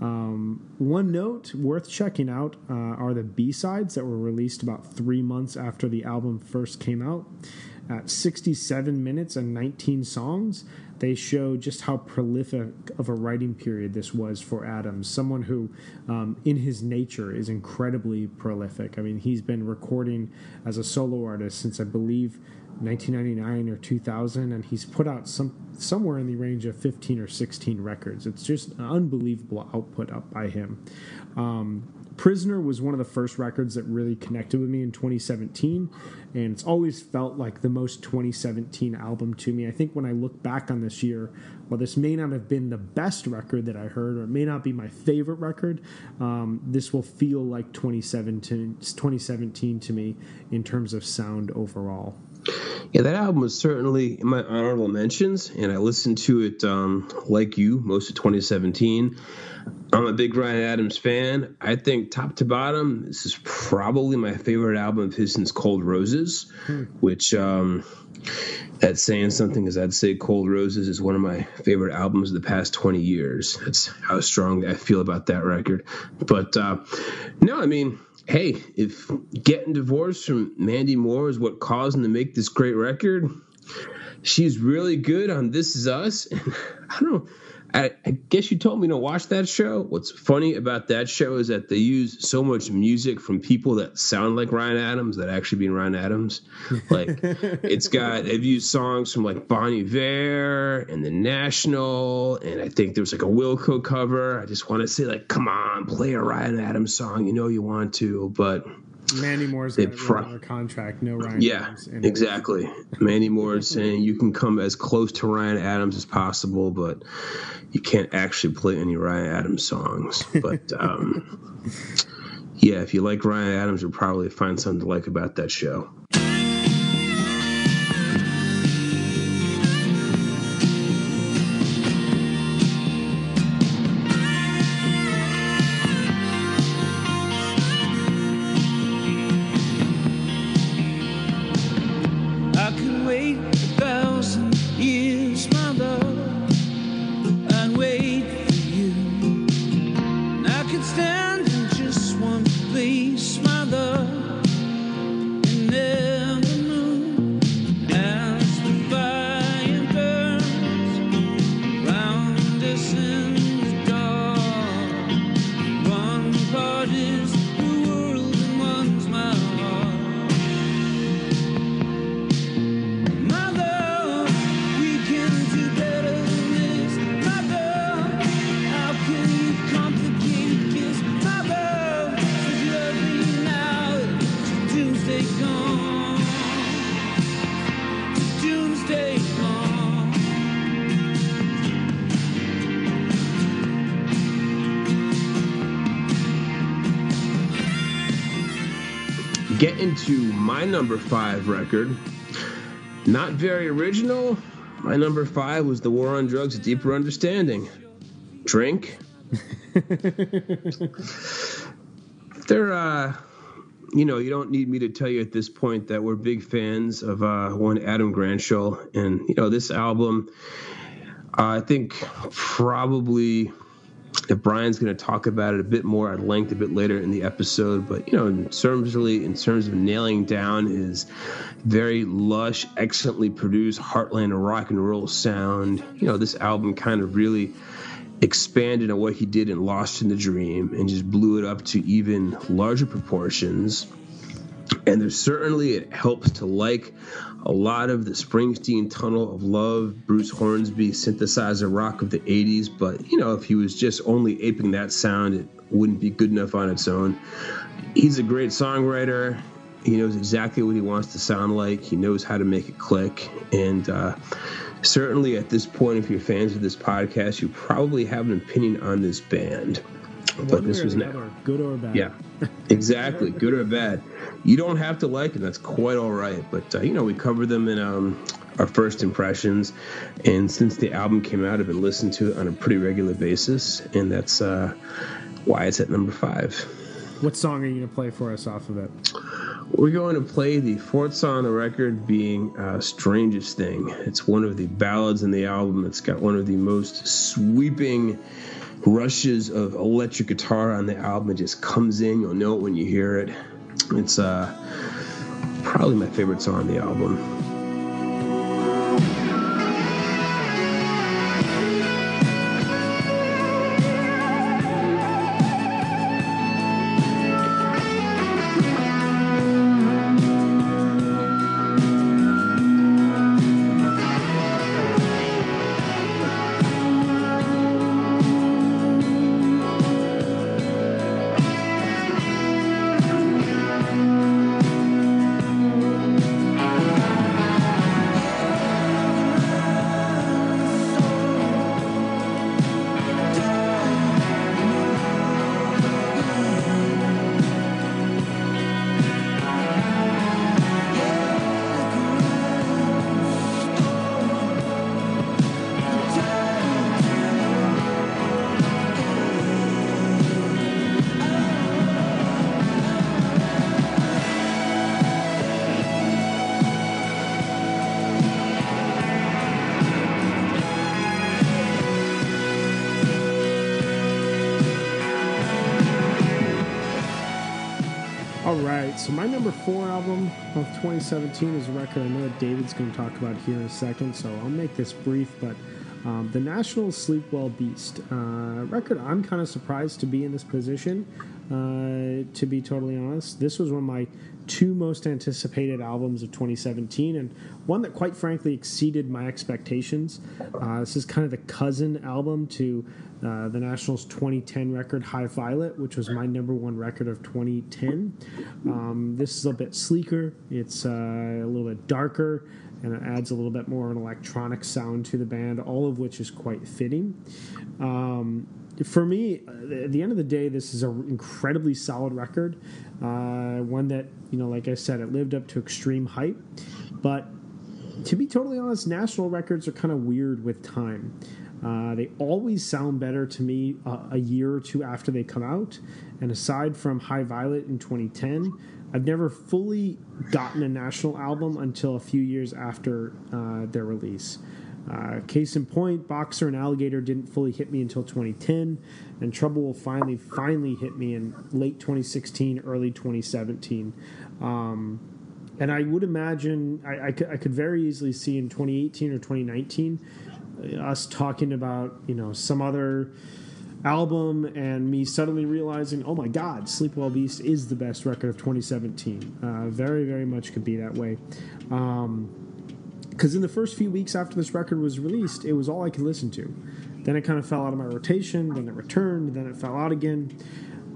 [SPEAKER 3] Um, one note worth checking out uh, are the B sides that were released about three months after the album first came out. At 67 minutes and 19 songs, they show just how prolific of a writing period this was for Adams, someone who, um, in his nature, is incredibly prolific. I mean, he's been recording as a solo artist since I believe 1999 or 2000, and he's put out some somewhere in the range of 15 or 16 records. It's just an unbelievable output up by him. Um, Prisoner was one of the first records that really connected with me in 2017, and it's always felt like the most 2017 album to me. I think when I look back on this year, while this may not have been the best record that I heard, or it may not be my favorite record, um, this will feel like 2017, 2017 to me in terms of sound overall.
[SPEAKER 2] Yeah, that album was certainly in my honorable mentions, and I listened to it um, like you most of 2017. I'm a big Ryan Adams fan. I think top to bottom, this is probably my favorite album of his since Cold Roses, which um, that's saying something, as I'd say Cold Roses is one of my favorite albums of the past 20 years. That's how strong I feel about that record. But uh, no, I mean, hey, if getting divorced from Mandy Moore is what caused him to make this great record, she's really good on This Is Us. And I don't know. I, I guess you told me to watch that show. What's funny about that show is that they use so much music from people that sound like Ryan Adams that actually being Ryan Adams. Like it's got they've used songs from like Bon Iver and the National, and I think there was like a Wilco cover. I just want to say like, come on, play a Ryan Adams song. You know you want to, but
[SPEAKER 3] Mandy Moore's got
[SPEAKER 2] pro-
[SPEAKER 3] a contract, no Ryan.
[SPEAKER 2] yeah,
[SPEAKER 3] Adams
[SPEAKER 2] exactly. Mandy Moore is saying you can come as close to Ryan Adams as possible, but you can't actually play any Ryan Adams songs. But um, yeah, if you like Ryan Adams, you'll probably find something to like about that show. Number five record. Not very original. My number five was The War on Drugs, A Deeper Understanding. Drink. They're, uh, you know, you don't need me to tell you at this point that we're big fans of uh, one Adam Granduciel. And, you know, this album, I think probably if Brian's going to talk about it a bit more at length a bit later in the episode, but you know, in terms really in terms of nailing down his very lush, excellently produced Heartland rock and roll sound, you know, this album kind of really expanded on what he did in Lost in the Dream and just blew it up to even larger proportions. And there's certainly it helps to like a lot of the Springsteen Tunnel of Love, Bruce Hornsby synthesizer rock of the 80s. But, you know, if he was just only aping that sound, it wouldn't be good enough on its own. He's a great songwriter. He knows exactly what he wants to sound like, he knows how to make it click. And, uh, certainly at this point, if you're fans of this podcast, you probably have an opinion on this band. But this was
[SPEAKER 3] other, good or bad.
[SPEAKER 2] Yeah, exactly. Good or bad. You don't have to like it. That's quite all right. But, uh, you know, we covered them in um, our first impressions. And since the album came out, I've been listening to it on a pretty regular basis. And that's uh, why it's at number five.
[SPEAKER 3] What song are you going to play for us off of it?
[SPEAKER 2] We're going to play the fourth song on the record being uh, Strangest Thing. It's one of the ballads in the album. It's got one of the most sweeping rushes of electric guitar on the album. It just comes in. You'll know it when you hear it. It's uh, probably my favorite song on the album.
[SPEAKER 3] 2017 is a record I know that David's going to talk about here in a second, so I'll make this brief. But um, the National Sleep Well Beast uh, record, I'm kind of surprised to be in this position. Uh, to be totally honest, this was one of my two most anticipated albums of 2017, and one that, quite frankly, exceeded my expectations. Uh, this is kind of the cousin album to uh, the Nationals' 2010 record High Violet, which was my number one record of 2010. Um, this is a bit sleeker, it's uh, a little bit darker, and it adds a little bit more of an electronic sound to the band, all of which is quite fitting. Um, for me, at the end of the day, this is an incredibly solid record. Uh, one that, you know, like I said, it lived up to extreme hype. But to be totally honest, national records are kind of weird with time. Uh, they always sound better to me uh, a year or two after they come out. And aside from High Violet in 2010, I've never fully gotten a national album until a few years after uh, their release. Uh, case in point, Boxer and Alligator didn't fully hit me until 2010, and Trouble will finally finally hit me in late 2016, early 2017. Um, and I would imagine I, I, could, I could very easily see in 2018 or 2019 uh, us talking about you know some other album and me suddenly realizing oh my god sleep well beast is the best record of 2017 uh, very very much could be that way um, because in the first few weeks after this record was released, it was all I could listen to. Then it kind of fell out of my rotation, then it returned, then it fell out again.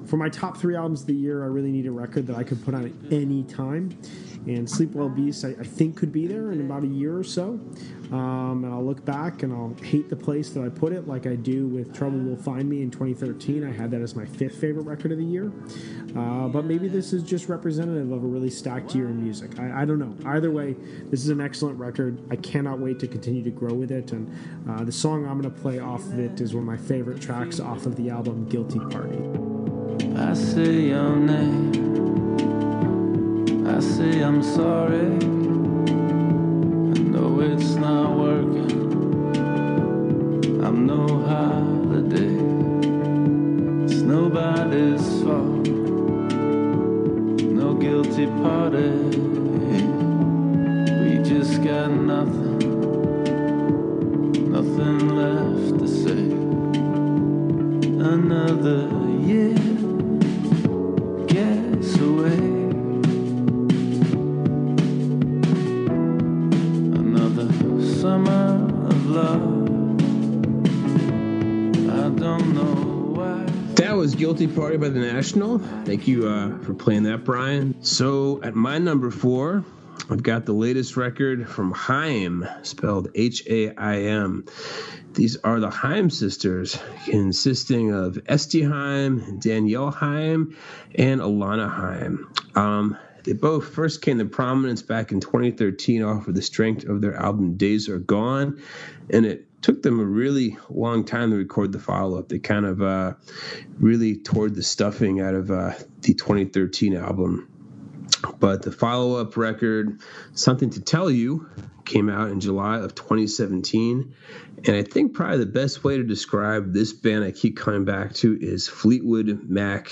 [SPEAKER 3] for my top three albums of the year, I really need a record that I could put on at any time. And Sleep Well Beast, I, I think, could be there in about a year or so. Um, and I'll look back and I'll hate the place that I put it, like I do with Trouble Will Find Me in 2013. I had that as my fifth favorite record of the year. Uh, but maybe this is just representative of a really stacked year in music. I, I, don't know. Either way, this is an excellent record. I cannot wait to continue to grow with it. And uh, the song I'm going to play off of it is one of my favorite tracks off of the album Guilty Party.
[SPEAKER 4] I your name. I say I'm sorry. I know it's not working. I'm no holiday. It's nobody's fault. No guilty party. We just got nothing. Nothing left to say. Another year
[SPEAKER 2] Guilty Party by The National. Thank you uh, for playing that, Brian. So, at my number four, I've got the latest record from Haim, spelled H A I M. These are the Haim sisters, consisting of Este Haim, Danielle Haim, and Alana Haim. Um, they both first came to prominence back in 2013 off of the strength of their album Days Are Gone, and it took them a really long time to record the follow up. They kind of uh, really tore the stuffing out of uh, the 2013 album. But the follow up record, Something to Tell You, came out in July of 2017. And I think probably the best way to describe this band I keep coming back to is Fleetwood Mac,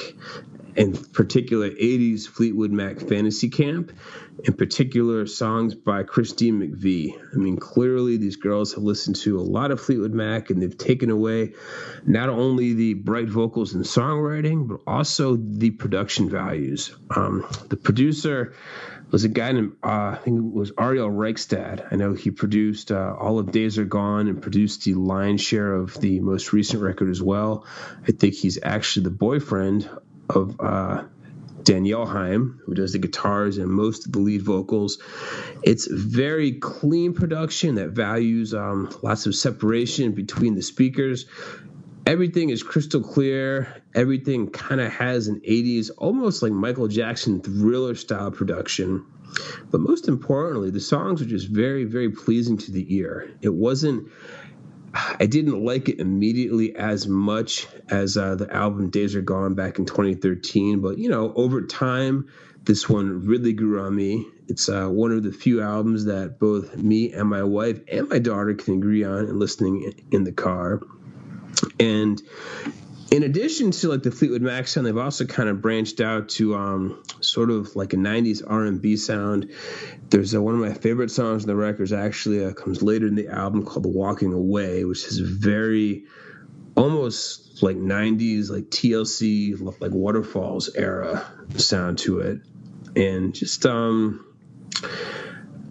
[SPEAKER 2] in particular 80s Fleetwood Mac Fantasy Camp, in particular songs by Christine McVie. I mean, clearly these girls have listened to a lot of Fleetwood Mac and they've taken away not only the bright vocals and songwriting, but also the production values. Um, the producer was a guy named uh, I think it was Ariel Rechtshaid. I know he produced uh, all of Days Are Gone and produced the lion's share of the most recent record as well. I think he's actually the boyfriend of uh, Danielle Haim, who does the guitars and most of the lead vocals. It's very clean production that values um, lots of separation between the speakers. Everything is crystal clear. Everything kind of has an 80s, almost like Michael Jackson thriller style production. But most importantly, the songs are just very, very pleasing to the ear. It wasn't I didn't like it immediately as much as uh, the album Days Are Gone back in 2013, but you know, over time, this one really grew on me. It's uh, one of the few albums that both me and my wife and my daughter can agree on and listening in the car. And in addition to like the Fleetwood Mac sound, they've also kind of branched out to um, sort of like a '90s R&B sound. There's uh, one of my favorite songs on the record. Actually, uh, comes later in the album called "Walking Away," which is very almost like '90s, like TLC, like Waterfalls era sound to it, and just um.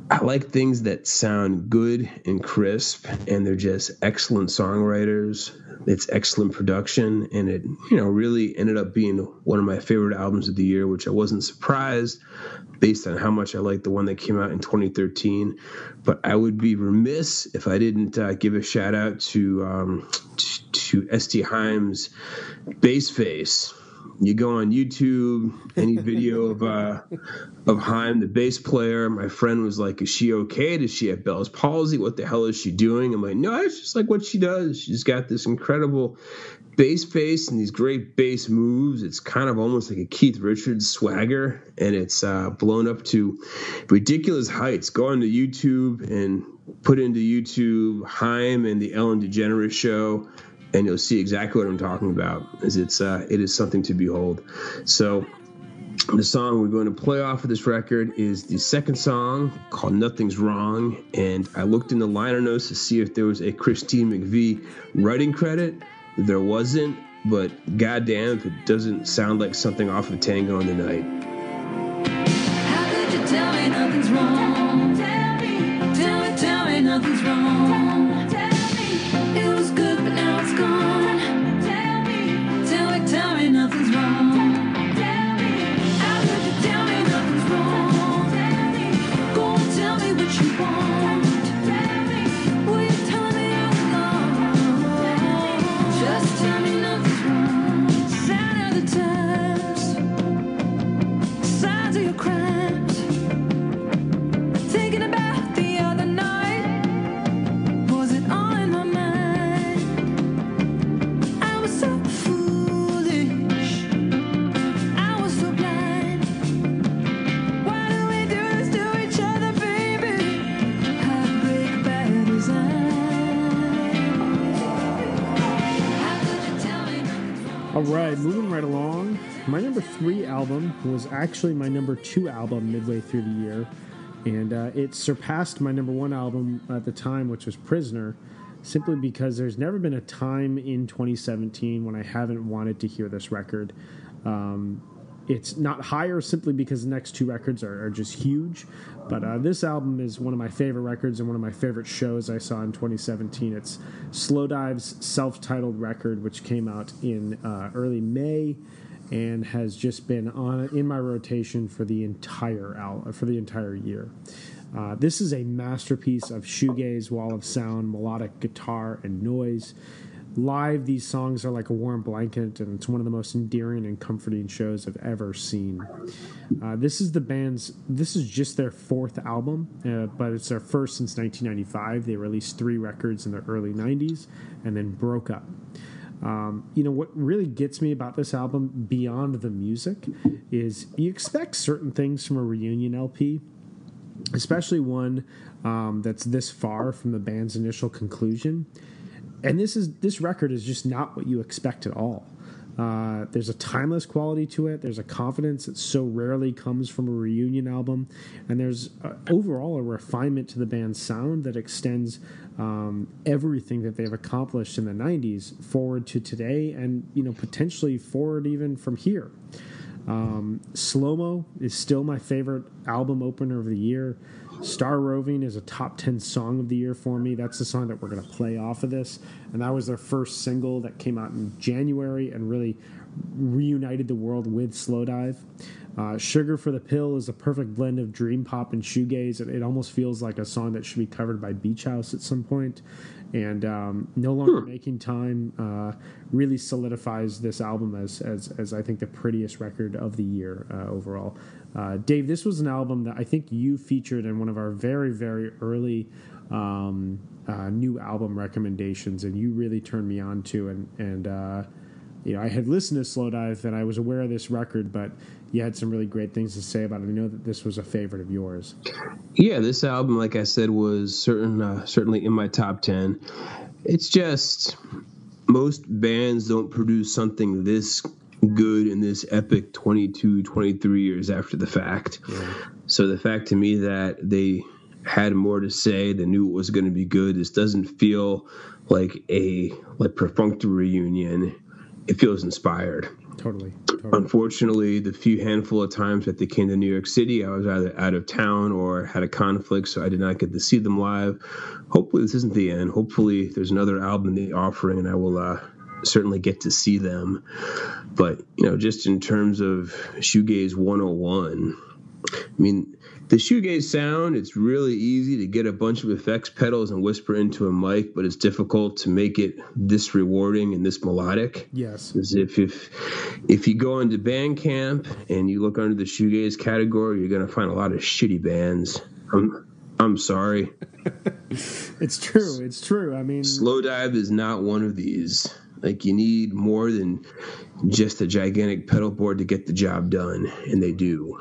[SPEAKER 2] I like things that sound good and crisp, and they're just excellent songwriters. It's excellent production, and it you know really ended up being one of my favorite albums of the year, which I wasn't surprised based on how much I liked the one that came out in 2013. But I would be remiss if I didn't uh, give a shout out to um, to, to Este Haim's bass face you go on YouTube, any video of uh, of Haim, the bass player. My friend was like, "Is she okay? Does she have Bell's palsy? What the hell is she doing?" I'm like, "No, it's just like what she does. She's got this incredible bass face and these great bass moves. It's kind of almost like a Keith Richards swagger, and it's uh, blown up to ridiculous heights. Go onto YouTube and put into YouTube Haim and the Ellen DeGeneres show." And you'll see exactly what I'm talking about. Is it's uh, it is something to behold. So the song we're going to play off of this record is the second song called Nothing's Wrong. And I looked in the liner notes to see if there was a Christine McVie writing credit. There wasn't, but goddamn if it doesn't sound like something off of Tango in the Night.
[SPEAKER 9] one.
[SPEAKER 3] Moving right along. My number three album was actually my number two album midway through the year, and uh, it surpassed my number one album at the time, which was Prisoner, simply because there's never been a time in 2017 when I haven't wanted to hear this record. Um, it's not higher simply because the next two records are, are just huge, but uh, this album is one of my favorite records and one of my favorite shows I saw in 2017. It's Slowdive's self-titled record, which came out in uh, early May and has just been on in my rotation for the entire al- for the entire year. Uh, this is a masterpiece of shoegaze, wall of sound, melodic guitar, and noise. Live, these songs are like a warm blanket, and it's one of the most endearing and comforting shows I've ever seen. Uh, this is the band's, this is just their fourth album, uh, but it's their first since 1995. They released three records in the early 90s and then broke up. Um, you know what really gets me about this album beyond the music is you expect certain things from a reunion LP, especially one um, that's this far from the band's initial conclusion. And this is this record is just not what you expect at all. Uh, there's a timeless quality to it. There's a confidence that so rarely comes from a reunion album, and there's overall a refinement to the band's sound that extends um, everything that they've accomplished in the '90s forward to today, and you know potentially forward even from here. Um, Slomo is still my favorite album opener of the year. Star Roving is a top 10 song of the year for me. That's the song that we're going to play off of this. And that was their first single that came out in January and really reunited the world with Slowdive. Uh, Sugar for the Pill is a perfect blend of dream pop and shoegaze. It, it almost feels like a song that should be covered by Beach House at some point. And um, No Longer Making Time uh, really solidifies this album as, as, as I think the prettiest record of the year uh, overall. Uh, Dave, this was an album that I think you featured in one of our very, very early um, uh, new album recommendations, and you really turned me on to. And, and uh, you know, I had listened to Slowdive and I was aware of this record, but you had some really great things to say about it. I know that this was a favorite of yours.
[SPEAKER 2] Yeah, this album, like I said, was certain uh, certainly in my top ten. It's just most bands don't produce something this good in this epic 22 23 years after the fact so the fact to me that they had more to say they knew it was going to be good this doesn't feel like a like perfunctory reunion it feels inspired
[SPEAKER 3] Totally.
[SPEAKER 2] Unfortunately, the few handful of times that they came to New York City, I was either out of town or had a conflict, so I did not get to see them live. Hopefully, this isn't the end. Hopefully, there's another album in the offering, and I will uh, certainly get to see them. But you know, just in terms of shoegaze 101, I mean, the shoegaze sound, it's really easy to get a bunch of effects pedals and whisper into a mic, but it's difficult to make it this rewarding and this melodic.
[SPEAKER 3] Yes.
[SPEAKER 2] As if if if you go into Bandcamp and you look under the shoegaze category, you're gonna find a lot of shitty bands. I'm I'm sorry.
[SPEAKER 3] It's true. It's true. I mean,
[SPEAKER 2] Slowdive is not one of these. Like you need more than just a gigantic pedal board to get the job done, and they do.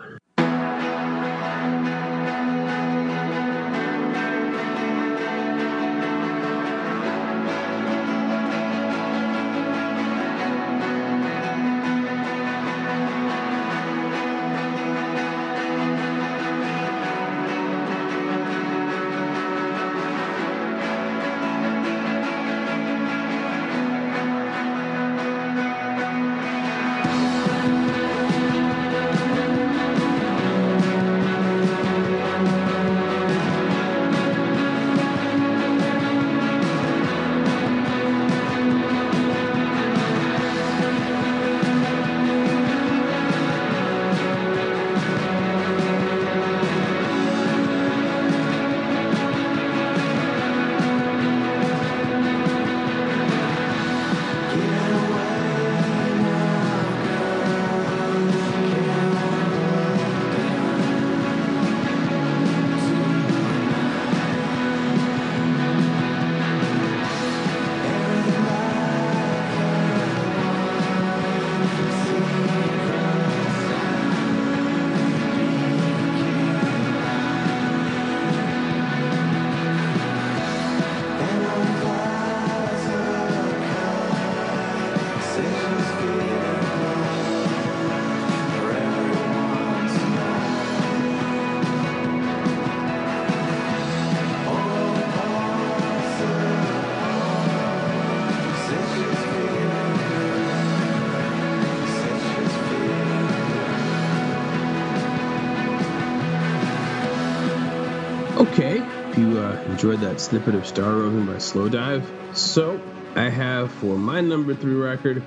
[SPEAKER 2] That snippet of Star Roving by Slowdive. So, I have for my number three record,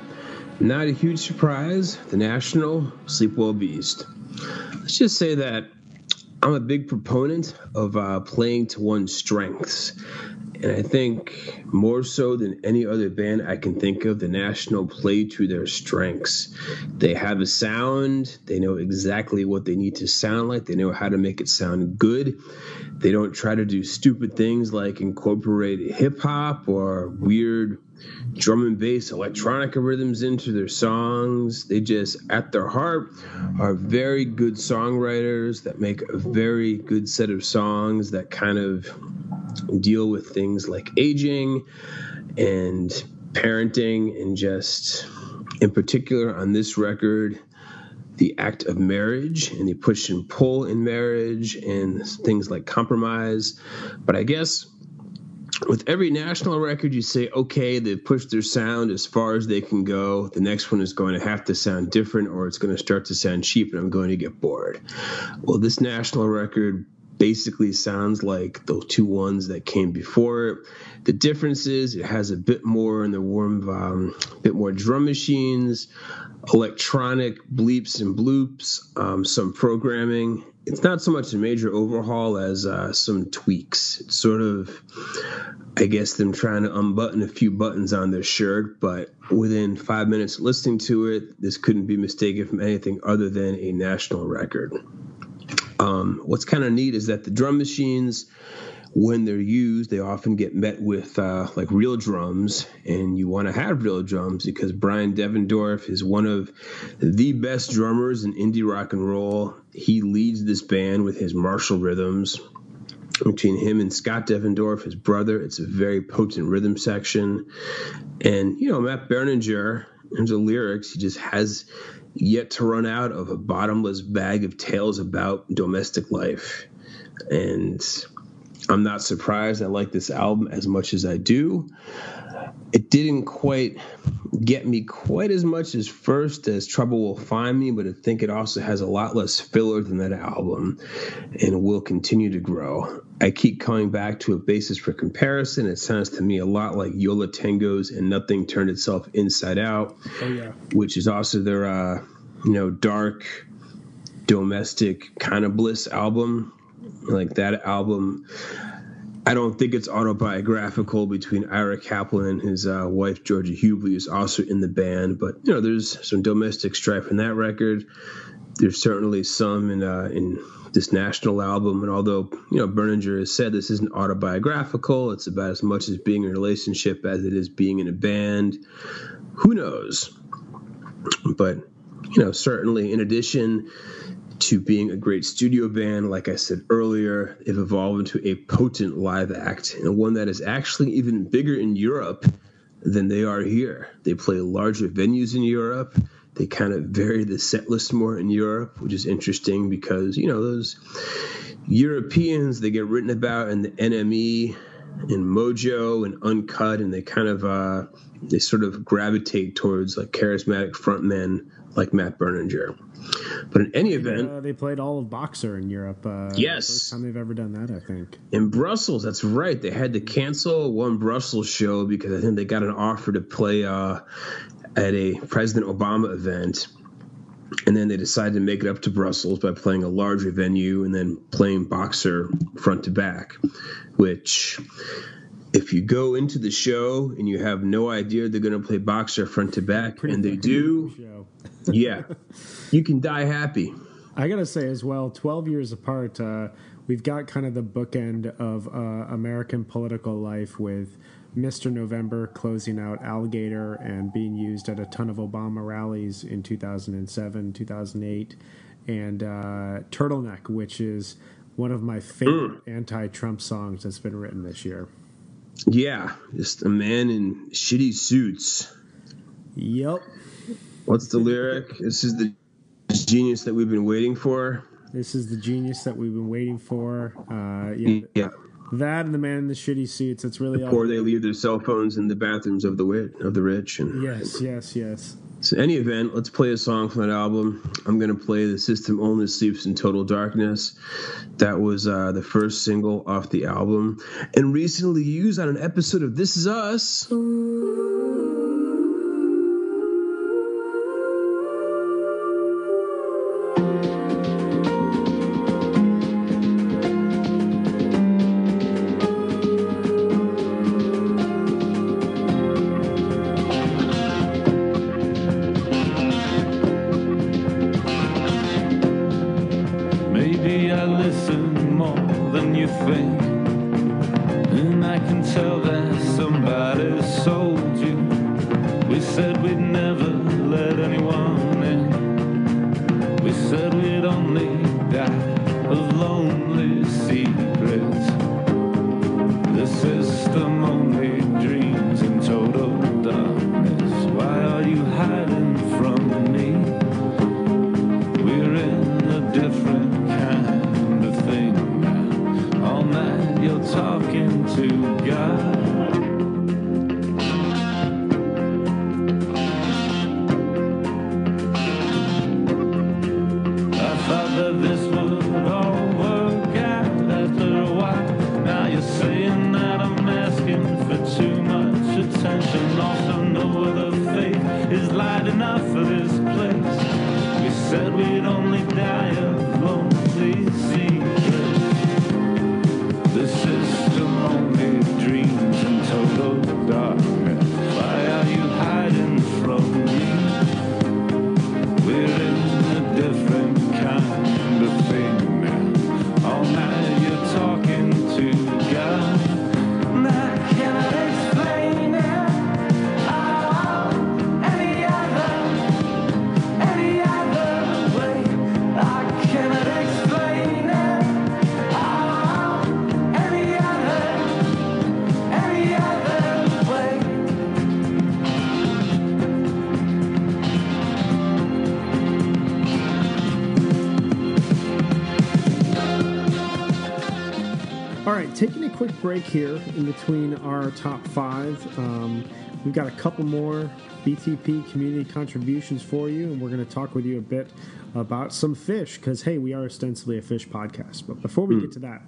[SPEAKER 2] not a huge surprise, the National Sleep Well Beast. Let's just say that I'm a big proponent of uh, playing to one's strengths. And I think more so than any other band I can think of, the National play to their strengths. They have a sound, they know exactly what they need to sound like, they know how to make it sound good. They don't try to do stupid things like incorporate hip hop or weird drum and bass electronica rhythms into their songs. They just, at their heart, are very good songwriters that make a very good set of songs that kind of deal with things like aging and parenting and just in particular on this record the act of marriage and the push and pull in marriage and things like compromise. But i guess with every national record you say okay they've pushed their sound as far as they can go. The next one is going to have to sound different or it's going to start to sound cheap and i'm going to get bored. Well this national record basically sounds like the two ones that came before it. The difference is it has a bit more in the warm, um, bit more drum machines, electronic bleeps and bloops, um, some programming. It's not so much a major overhaul as uh, some tweaks. It's sort of, I guess, them trying to unbutton a few buttons on their shirt, but within five minutes listening to it, this couldn't be mistaken from anything other than a national record. Um, what's kind of neat is that the drum machines, when they're used, they often get met with uh, like real drums, and you want to have real drums because Bryan Devendorf is one of the best drummers in indie rock and roll. He leads this band with his martial rhythms. Between him and Scott Devendorf, his brother, it's a very potent rhythm section. And, you know, Matt Berninger, in of lyrics, he just has yet to run out of a bottomless bag of tales about domestic life. And I'm not surprised. I like this album as much as I do. It didn't quite get me quite as much as first as Trouble Will Find Me, but I think it also has a lot less filler than that album and will continue to grow. I keep coming back to a basis for comparison. It sounds to me a lot like Yo La Tengo's and Nothing Turned Itself Inside Out,
[SPEAKER 3] Oh yeah.
[SPEAKER 2] which is also their, uh, you know, dark, domestic kind of bliss album. Like that album, I don't think it's autobiographical between Ira Kaplan and his uh, wife Georgia Hubley, who's also in the band. But you know, there's some domestic strife in that record. There's certainly some in uh, in this national album. And although you know Berninger has said this isn't autobiographical, it's about as much as being in a relationship as it is being in a band. Who knows? But you know, certainly in addition to being a great studio band, like I said earlier, they've evolved into a potent live act and one that is actually even bigger in Europe than they are here. They play larger venues in Europe. They kind of vary the set list more in Europe, which is interesting because, you know, those Europeans, they get written about in the NME and Mojo and Uncut, and they kind of, uh, they sort of gravitate towards like charismatic frontmen like Matt Berninger. But in any event,
[SPEAKER 3] Uh, they played all of Boxer in Europe. Uh,
[SPEAKER 2] Yes.
[SPEAKER 3] First time they've ever done that, I think.
[SPEAKER 2] in Brussels, that's right. They had to cancel one Brussels show because I think they got an offer to play uh, at a President Obama event. And then they decided to make it up to Brussels by playing a larger venue and then playing Boxer front to back, which. If you go into the show and you have no idea they're going to play Boxer front to back, and they do, yeah, you can die happy.
[SPEAKER 3] I gotta say as well, twelve years apart, uh, we've got kind of the bookend of uh, American political life with Mr. November closing out Alligator and being used at a ton of Obama rallies in 2007, 2008, and uh, Turtleneck, which is one of my favorite anti-Trump songs that's been written this year.
[SPEAKER 2] Yeah, just a man in shitty suits.
[SPEAKER 3] Yep.
[SPEAKER 2] What's the lyric? This is the genius that we've been waiting for.
[SPEAKER 3] This is the genius that we've been waiting for. Uh, yeah,
[SPEAKER 2] Yeah.
[SPEAKER 3] That and the man in the shitty suits. That's really all.
[SPEAKER 2] Before they leave their cell phones in the bathrooms of the wit of the rich, and
[SPEAKER 3] Yes, yes, yes.
[SPEAKER 2] So, any event, let's play a song from that album. I'm going to play The System Only Sleeps in Total Darkness. That was uh, the first single off the album and recently used on an episode of This Is Us.
[SPEAKER 5] Talking to God.
[SPEAKER 3] Quick break here in between our top five. Um, we've got a couple more BTP community contributions for you, and we're going to talk with you a bit about some Phish because, hey, we are ostensibly a Phish podcast. But before we get to that,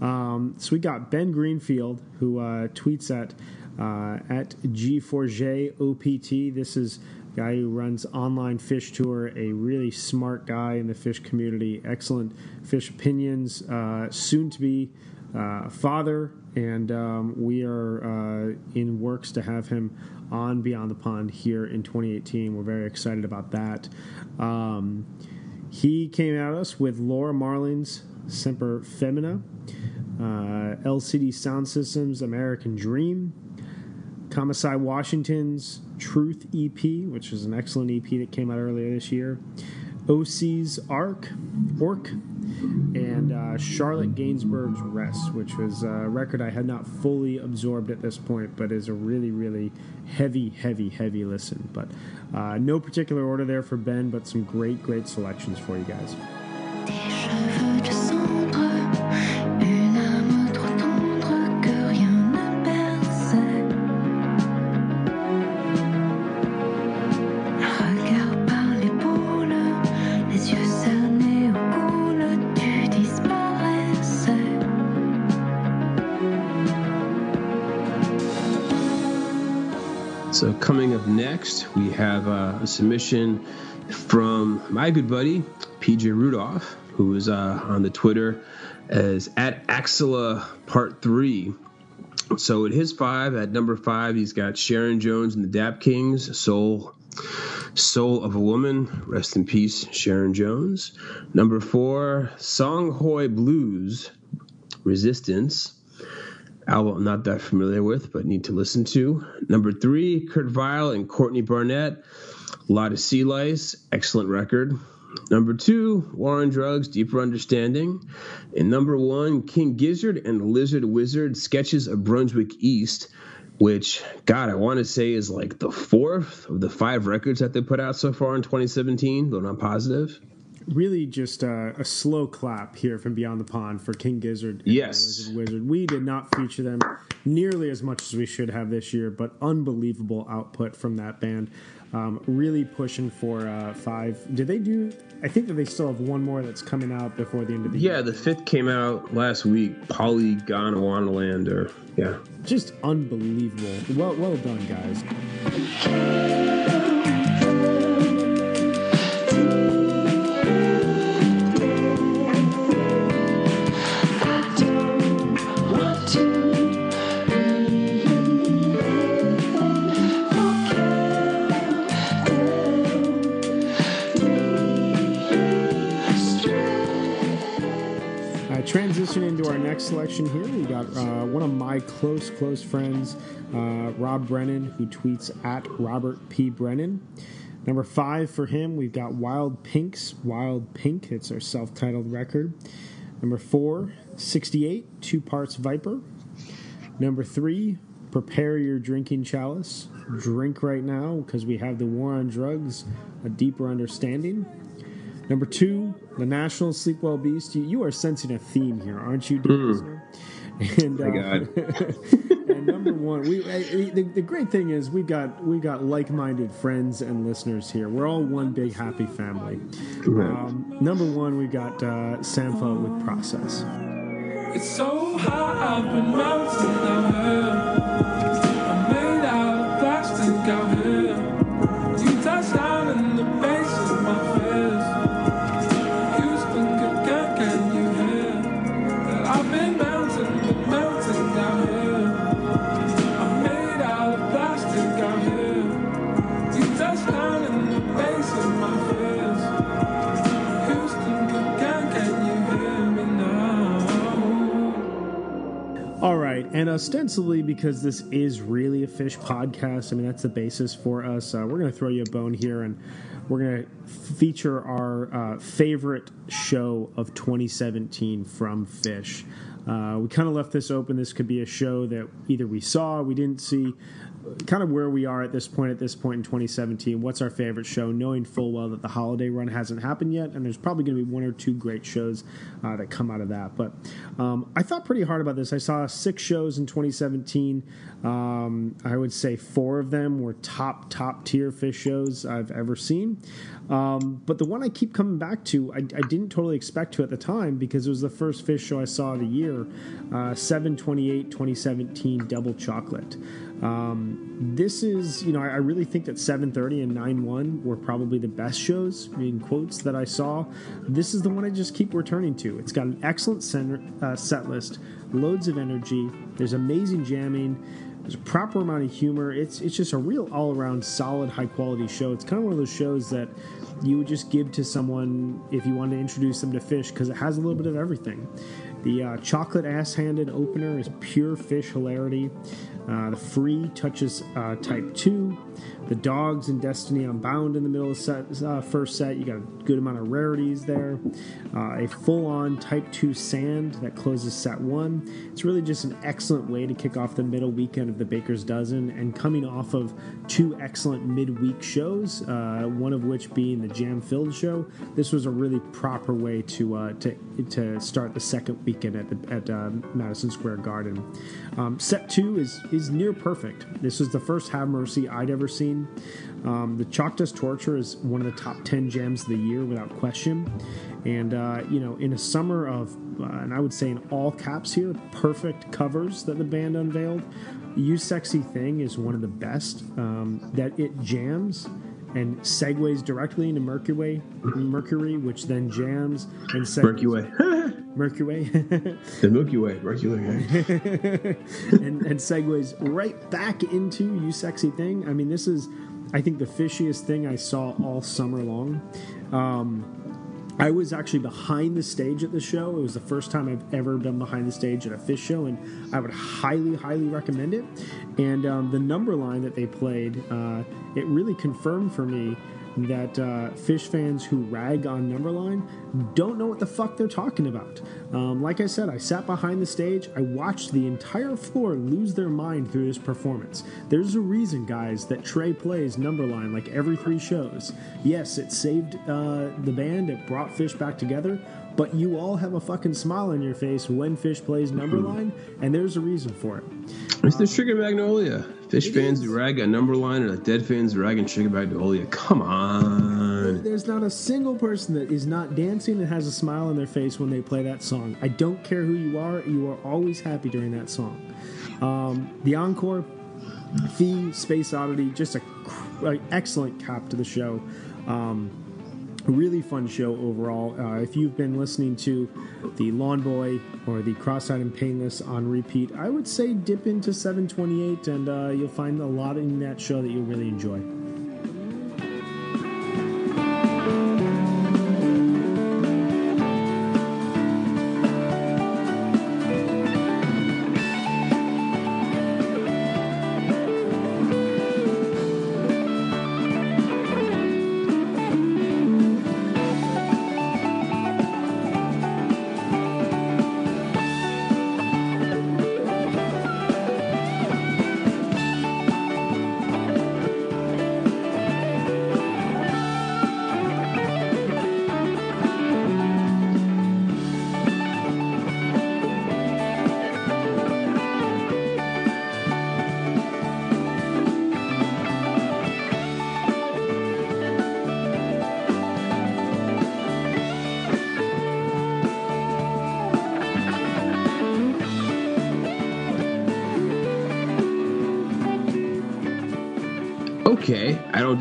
[SPEAKER 3] um, so we got Ben Greenfield who uh, tweets at uh, at G4JOPT. This is a guy who runs online Phish tour, a really smart guy in the Phish community, excellent Phish opinions, uh, soon to be uh, father, and um, we are uh, in works to have him on Beyond the Pond here in 2018. We're very excited about that. Um, he came at us with Laura Marling's Semper Femina, uh, LCD Soundsystem's American Dream, Kamasi Washington's Truth EP, which is an excellent EP that came out earlier this year, OC's Arc, Orc, and uh, Charlotte Gainsbourg's Rest, which was a record I had not fully absorbed at this point, but is a really, really heavy, heavy, heavy listen. But uh, no particular order there for Ben, but some great, great selections for you guys.
[SPEAKER 2] We have uh, a submission from my good buddy, PJ Rudolph, who is uh, on the Twitter as at Axela Part 3. So, at his five, at number five, he's got Sharon Jones and the Dap Kings, Soul. Soul of a Woman, rest in peace, Sharon Jones. Number four, Songhoy Blues, Resistance album I'm not that familiar with, but need to listen to. Number three, Kurt Vile and Courtney Barnett, A Lot of Sea Lice, excellent record. Number two, War on Drugs, Deeper Understanding. And number one, King Gizzard and the Lizard Wizard, Sketches of Brunswick East, which, God, I want to say is like the fourth of the five records that they put out so far in 2017, though not positive.
[SPEAKER 3] Really just uh, a slow clap here from Beyond the Pond for King Gizzard. and
[SPEAKER 2] Yes.
[SPEAKER 3] Lizard Wizard. We did not feature them nearly as much as we should have this year, but unbelievable output from that band. Um, really pushing for uh, five. Did they do? I think that they still have one more that's coming out before the end of the year.
[SPEAKER 2] Yeah, the fifth came out last week. Polygondwanaland, or yeah.
[SPEAKER 3] Just unbelievable. Well, well done, guys. Next selection here. We got uh, one of my close, close friends, uh, Rob Brennan, who tweets at Robert P. Brennan. Number five for him, we've got Wild Pinks, Wild Pink. It's our self titled record. Number four, 68, two parts Viper. Number three, Prepare Your Drinking Chalice. Drink right now because we have the war on drugs, a deeper understanding. Number two, the National Sleep Well Beast. You, you are sensing a theme here, aren't you, dear listener? And, uh,
[SPEAKER 2] God.
[SPEAKER 3] and number one, we I, I- the, the great thing is we've got we've got like-minded friends and listeners here. We're all one big happy family. Um, number one, we got uh, Sampha with Process.
[SPEAKER 1] It's so high up in mountains. I'm made out of plastic
[SPEAKER 3] and ostensibly because this is really a Phish podcast, I mean that's the basis for us. Uh, we're going to throw you a bone here, and we're going to feature our uh, favorite show of 2017 from Phish. Uh, we kind of left this open. This could be a show that either we saw, we didn't see, kind of where we are at this point. At this point in 2017, what's our favorite show? Knowing full well that the holiday run hasn't happened yet, and there's probably going to be one or two great shows uh, that come out of that. But um, I thought pretty hard about this. I saw six shows in 2017. Um, I would say four of them were top top tier Phish shows I've ever seen. Um, but the one I keep coming back to, I, I didn't totally expect to at the time because it was the first Phish show I saw of the year, uh, 728 2017 Double Chocolate. Um, this is, you know, I, I really think that 7:30 and 9:1 were probably the best shows in quotes that I saw. This is the one I just keep returning to. It's got an excellent center, uh, set list, loads of energy. There's amazing jamming. There's a proper amount of humor. It's it's just a real all around solid, high quality show. It's kind of one of those shows that you would just give to someone if you wanted to introduce them to Phish because it has a little bit of everything. The uh, chocolate ass handed opener is pure Phish hilarity. Uh, the free touches uh, type 2. The dogs and Destiny Unbound in the middle of set, uh, first set. You got a good amount of rarities there. Uh, a full on type 2 sand that closes set 1. It's really just an excellent way to kick off the middle weekend of the Baker's Dozen and coming off of two excellent midweek shows, uh, one of which being the Jam Filled show. This was a really proper way to uh, to to start the second weekend at the, at uh, Madison Square Garden. Um, set two is is near perfect. This was the first Have Mercy I'd ever seen. Um, the Chalk Dust Torture is one of the top ten jams of the year without question. And uh, you know, in a summer of, uh, and I would say in all caps here, perfect covers that the band unveiled. You Sexy Thing is one of the best. Um, that it jams and segues directly into Mercury, Mercury, which then jams and segues.
[SPEAKER 2] Milky Way.
[SPEAKER 3] Mercury.
[SPEAKER 2] the Milky Way. Milky Way.
[SPEAKER 3] and, and segues right back into You Sexy Thing. I mean, this is, I think, the fishiest thing I saw all summer long. Um, I was actually behind the stage at the show. It was the first time I've ever been behind the stage at a Phish show, and I would highly, highly recommend it. And um, the number line that they played, uh, it really confirmed for me that uh, Phish fans who rag on Numberline don't know what the fuck they're talking about. Um, like I said, I sat behind the stage. I watched the entire floor lose their mind through this performance. There's a reason, guys, that Trey plays Numberline like every three shows. Yes, it saved uh, the band, it brought Phish back together, but you all have a fucking smile on your face when Phish plays Numberline, and there's a reason for it.
[SPEAKER 2] It's the Sugar Magnolia. Phish fans who rag number line, or the Dead fans rag on Sugar Magnolia. Come on.
[SPEAKER 3] There's not a single person that is not dancing and has a smile on their face when they play that song. I don't care who you are, you are always happy during that song. Um, the encore, Fee, Space Oddity, just a excellent cap to the show. Um, a really fun show overall. Uh, if you've been listening to the Lawn Boy or the Cross-eyed and Painless on repeat, I would say dip into 728, and uh, you'll find a lot in that show that you'll really enjoy.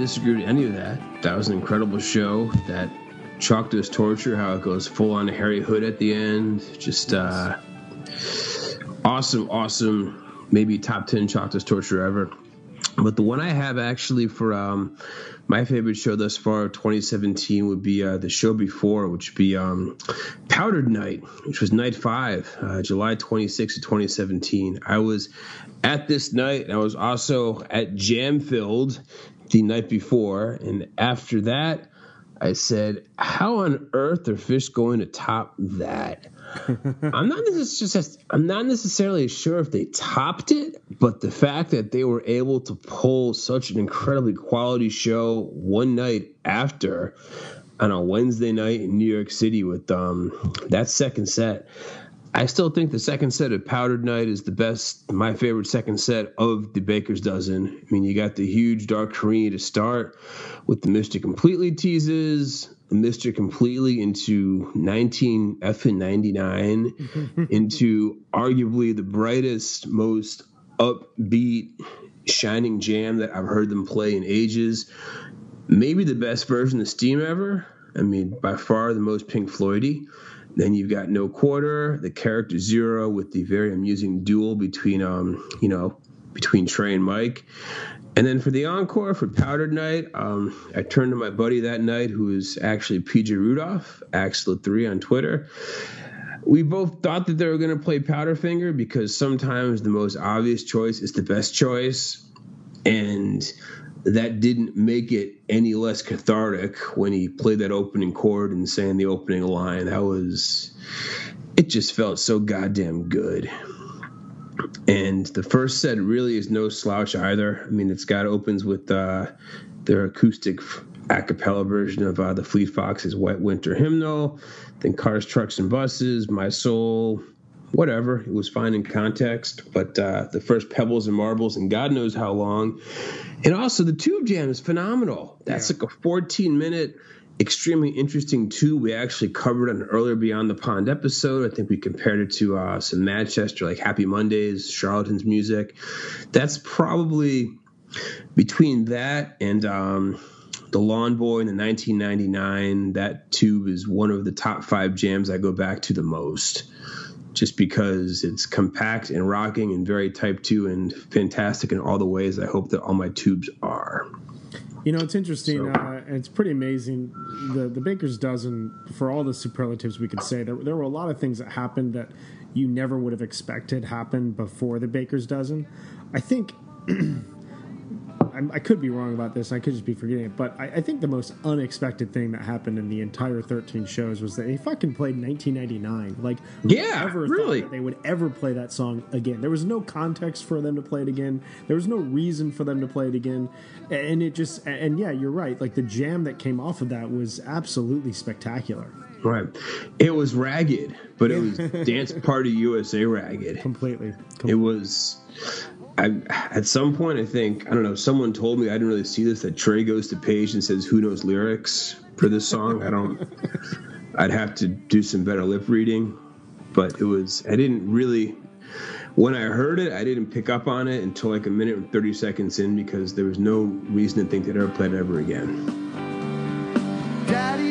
[SPEAKER 2] Disagree with any of that. That was an incredible show. That Chalk Dust Torture, how it goes full on Harry Hood at the end. Just uh, awesome, awesome. Maybe top 10 Chalk Dust Torture ever. But the one I have actually for um, my favorite show thus far of 2017 would be uh, the show before, which would be um, Powdered Night, which was night five, uh, July 26th of 2017. I was at this night, and I was also at Jam Filled the night before. And after that, I said, How on earth are Phish going to top that? I'm not necessarily I'm not necessarily sure if they topped it, but the fact that they were able to pull such an incredibly quality show one night after on a Wednesday night in New York City with um that second set. I still think the second set of Powdered Night is the best, my favorite second set of the Baker's Dozen. I mean, you got the huge Dark Carini to start with the Mr. Completely teases, the Mr. Completely into 19 F and 99, into arguably the brightest, most upbeat, shining jam that I've heard them play in ages. Maybe the best version of Steam ever. I mean, by far the most Pink Floydy. Then you've got No Quarter, the character Zero with the very amusing duel between, um, you know, between Trey and Mike. And then for the encore for Powdered Night, um, I turned to my buddy that night, who is actually PJ Rudolph, Axel3 on Twitter. We both thought that they were going to play Powderfinger because sometimes the most obvious choice is the best choice. And that didn't make it any less cathartic when he played that opening chord and sang the opening line. That was, it just felt so goddamn good. And the first set really is no slouch either. I mean, it's got opens with uh, their acoustic a cappella version of uh, the Fleet Foxes' White Winter Hymnal, then Cars, Trucks, and Buses, My Soul, whatever. It was fine in context, but uh, the first Pebbles and Marbles, and God knows how long. And also, the Tube Jam is phenomenal. That's like a 14 minute, extremely interesting tube. We actually covered an earlier Beyond the Pond episode. I think we compared it to uh, some Manchester, like Happy Mondays, Charlatans music. That's probably between that and. Um, the Lawn Boy in the 1999, that tube is one of the top five jams I go back to the most just because it's compact and rocking and very type 2 and fantastic in all the ways I hope that all my tubes are.
[SPEAKER 3] You know, it's interesting.
[SPEAKER 2] So-
[SPEAKER 3] uh, it's pretty amazing. The the Baker's dozen, for all the superlatives we could say, there, there were a lot of things that happened that you never would have expected happened before the Baker's dozen. I think. I, I'm, I could be wrong about this. I could just be forgetting it, but I, I think the most unexpected thing that happened in the entire 13 shows was that they fucking played 1999. Like,
[SPEAKER 2] Yeah, really.
[SPEAKER 3] they would ever play that song again? There was no context for them to play it again. There was no reason for them to play it again, and it just and yeah, you're right. Like the jam that came off of that was absolutely spectacular.
[SPEAKER 2] Right. It was ragged, but it was Dance Party USA ragged.
[SPEAKER 3] Completely.
[SPEAKER 2] It was. I, at some point, I think I don't know. Someone told me I didn't really see this. That Trey goes to Page and says, "Who knows lyrics for this song?" I don't. I'd have to do some better lip reading, but it was. I didn't really. When I heard it, I didn't pick up on it until like a minute and thirty seconds in because there was no reason to think they'd ever play it ever again.
[SPEAKER 10] Daddy's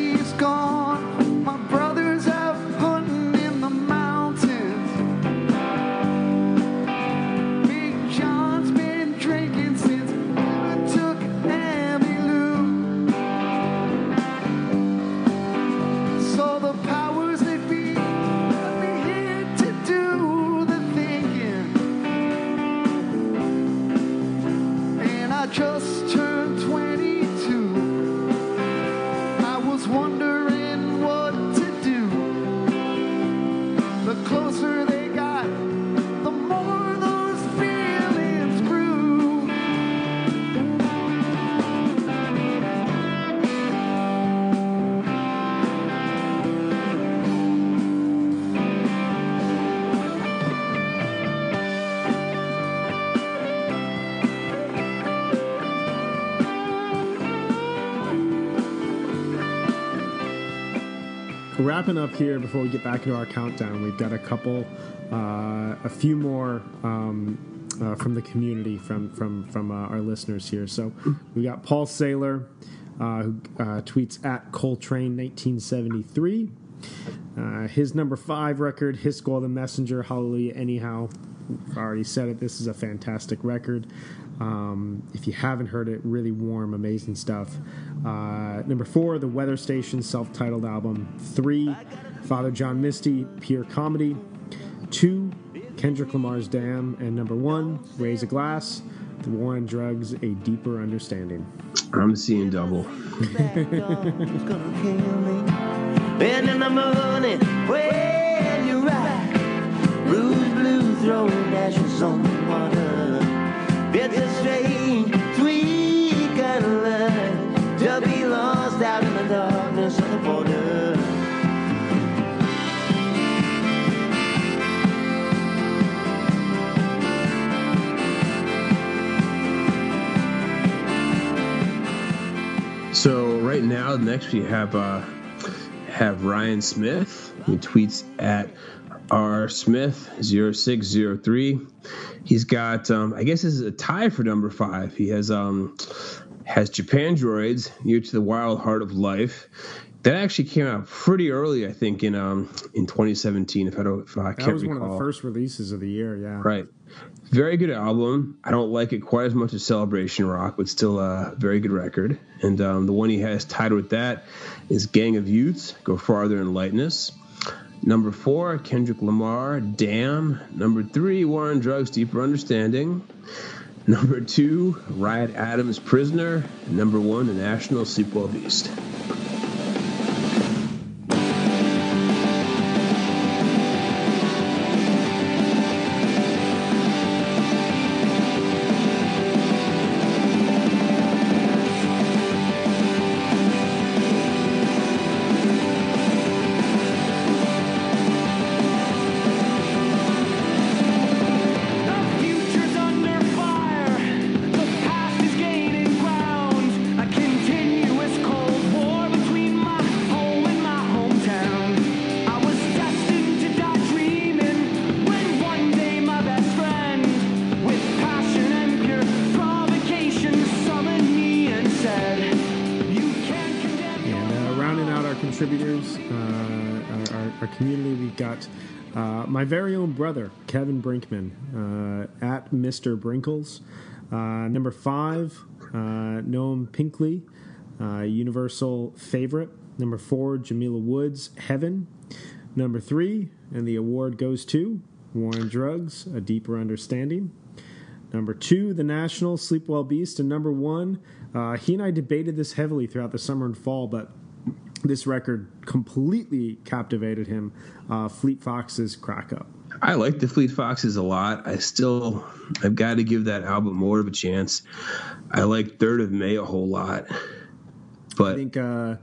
[SPEAKER 3] wrapping up here before we get back into our countdown. We've got a couple, uh, a few more um, uh, from the community, from from from uh, our listeners here. So we got Paul Saylor, uh, who uh, tweets at Coltrane 1973. Uh, his number five record, Hiss Golden Messenger, Hallelujah. Anyhow, I've already said it. This is a fantastic record. Um, if you haven't heard it, really warm, amazing stuff. Uh, number four, The Weather Station self titled album. Three, Father John Misty, Pure Comedy. Two, Kendrick Lamar's Damn. And number one, Raise a Glass, The War on Drugs, A Deeper Understanding.
[SPEAKER 2] I'm seeing double.
[SPEAKER 7] It's gonna kill me. And in the morning, when you ride, Rouge blue throwing ashes on the water. To be lost out in the darkness of the border.
[SPEAKER 2] So right now, next we have uh, have Ryan Smith who tweets at R Smith 0603. He's got um, I guess this is a tie for number five. He has um has Japandroids Near to the Wild Heart of Life. That actually came out pretty early, I think, in um in 2017. If I don't, if I can't recall.
[SPEAKER 3] That was
[SPEAKER 2] recall.
[SPEAKER 3] one of the first releases of the year, yeah.
[SPEAKER 2] Right. Very good album. I don't like it quite as much as Celebration Rock, but still a very good record. And um, the one he has tied with that is Gang of Youths, Go Farther in Lightness. Number four, Kendrick Lamar, Damn. Number three, War on Drugs, Deeper Understanding. Number two, Ryan Adams, Prisoner. Number one, The National, Sleepwell Beast.
[SPEAKER 3] Brother, Kevin Brinkman, uh, at Mr. Brinkles. Uh, number five, uh, Noam Pikelny, uh, Universal favorite. Number four, Jamila Woods, Heaven. Number three, and the award goes to War on Drugs, A Deeper Understanding. Number two, The National, Sleep Well Beast. And number one, uh, he and I debated this heavily throughout the summer and fall, but this record completely captivated him. Uh, Fleet Foxes' Crack Up.
[SPEAKER 2] I like the Fleet Foxes a lot. I still, I've got to give that album more of a chance. I like Third of May a whole lot, but
[SPEAKER 3] I think uh,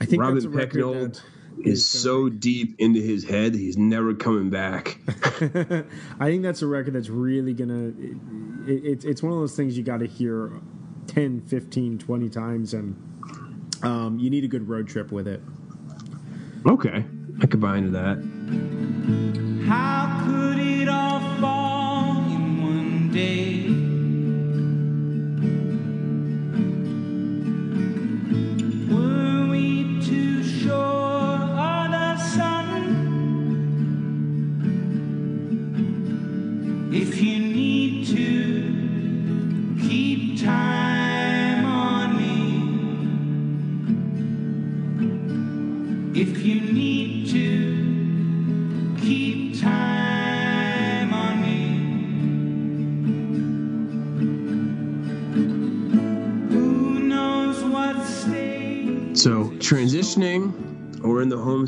[SPEAKER 3] I think
[SPEAKER 2] Robin Pecknold is so deep into his head, he's never coming back.
[SPEAKER 3] I think that's a record that's really gonna. It, it, it's one of those things you got to hear 10, 15, 20 times, and um, you need a good road trip with it.
[SPEAKER 2] Okay, I could buy into that.
[SPEAKER 11] How could it all fall in one day?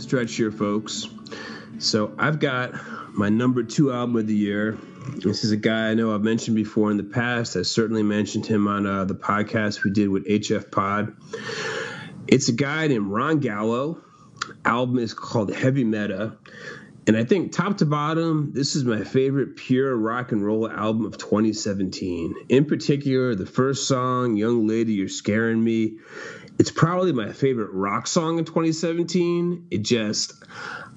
[SPEAKER 2] Stretch here, folks. So, I've got my number two album of the year. This is a guy I know I've mentioned before in the past. I certainly mentioned him on uh, the podcast we did with HF Pod. It's a guy named Ron Gallo. Album is called Heavy Meta. And I think top to bottom, this is my favorite pure rock and roll album of 2017. In particular, the first song, Young Lady, You're Scaring Me. It's probably my favorite rock song in 2017. It just,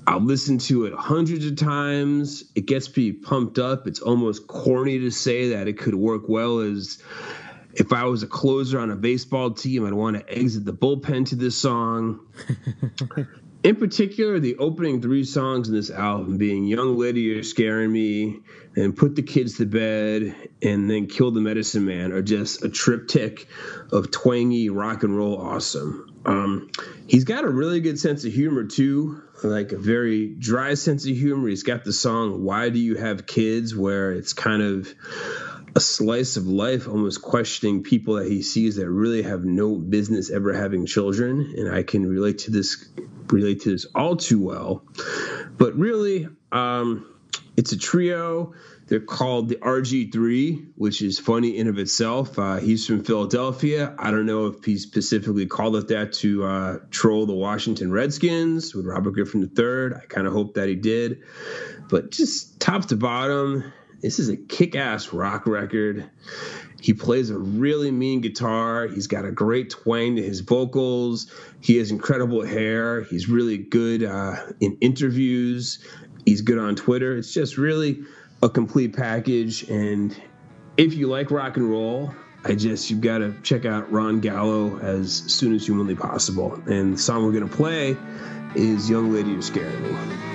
[SPEAKER 2] I'll listen to it hundreds of times. It gets me pumped up. It's almost corny to say that it could work well as if I was a closer on a baseball team, I'd want to exit the bullpen to this song. in particular, the opening three songs in this album being Young Lady, You're Scaring Me, and Put the Kids to Bed, and then Kill the Medicine Man are just a triptych of twangy rock and roll awesome. Um, he's got a really good sense of humor, too, like a very dry sense of humor. He's got the song Why Do You Have Kids, where it's kind of a slice of life, almost questioning people that he sees that really have no business ever having children, and I can relate to this relate to this all too well. But really, um, it's a trio. They're called the RG3, which is funny in of itself. Uh, he's from Philadelphia. I don't know if he specifically called it that to uh, troll the Washington Redskins with Robert Griffin III. I kind of hope that he did. But just top to bottom, this is a kick-ass rock record. He plays a really mean guitar. He's got a great twang to his vocals. He has incredible hair. He's really good uh, in interviews. He's good on Twitter. It's just really a complete package. And if you like rock and roll, I just you've got to check out Ron Gallo as soon as humanly possible. And the song we're gonna play is "Young Lady You're Scaring Me."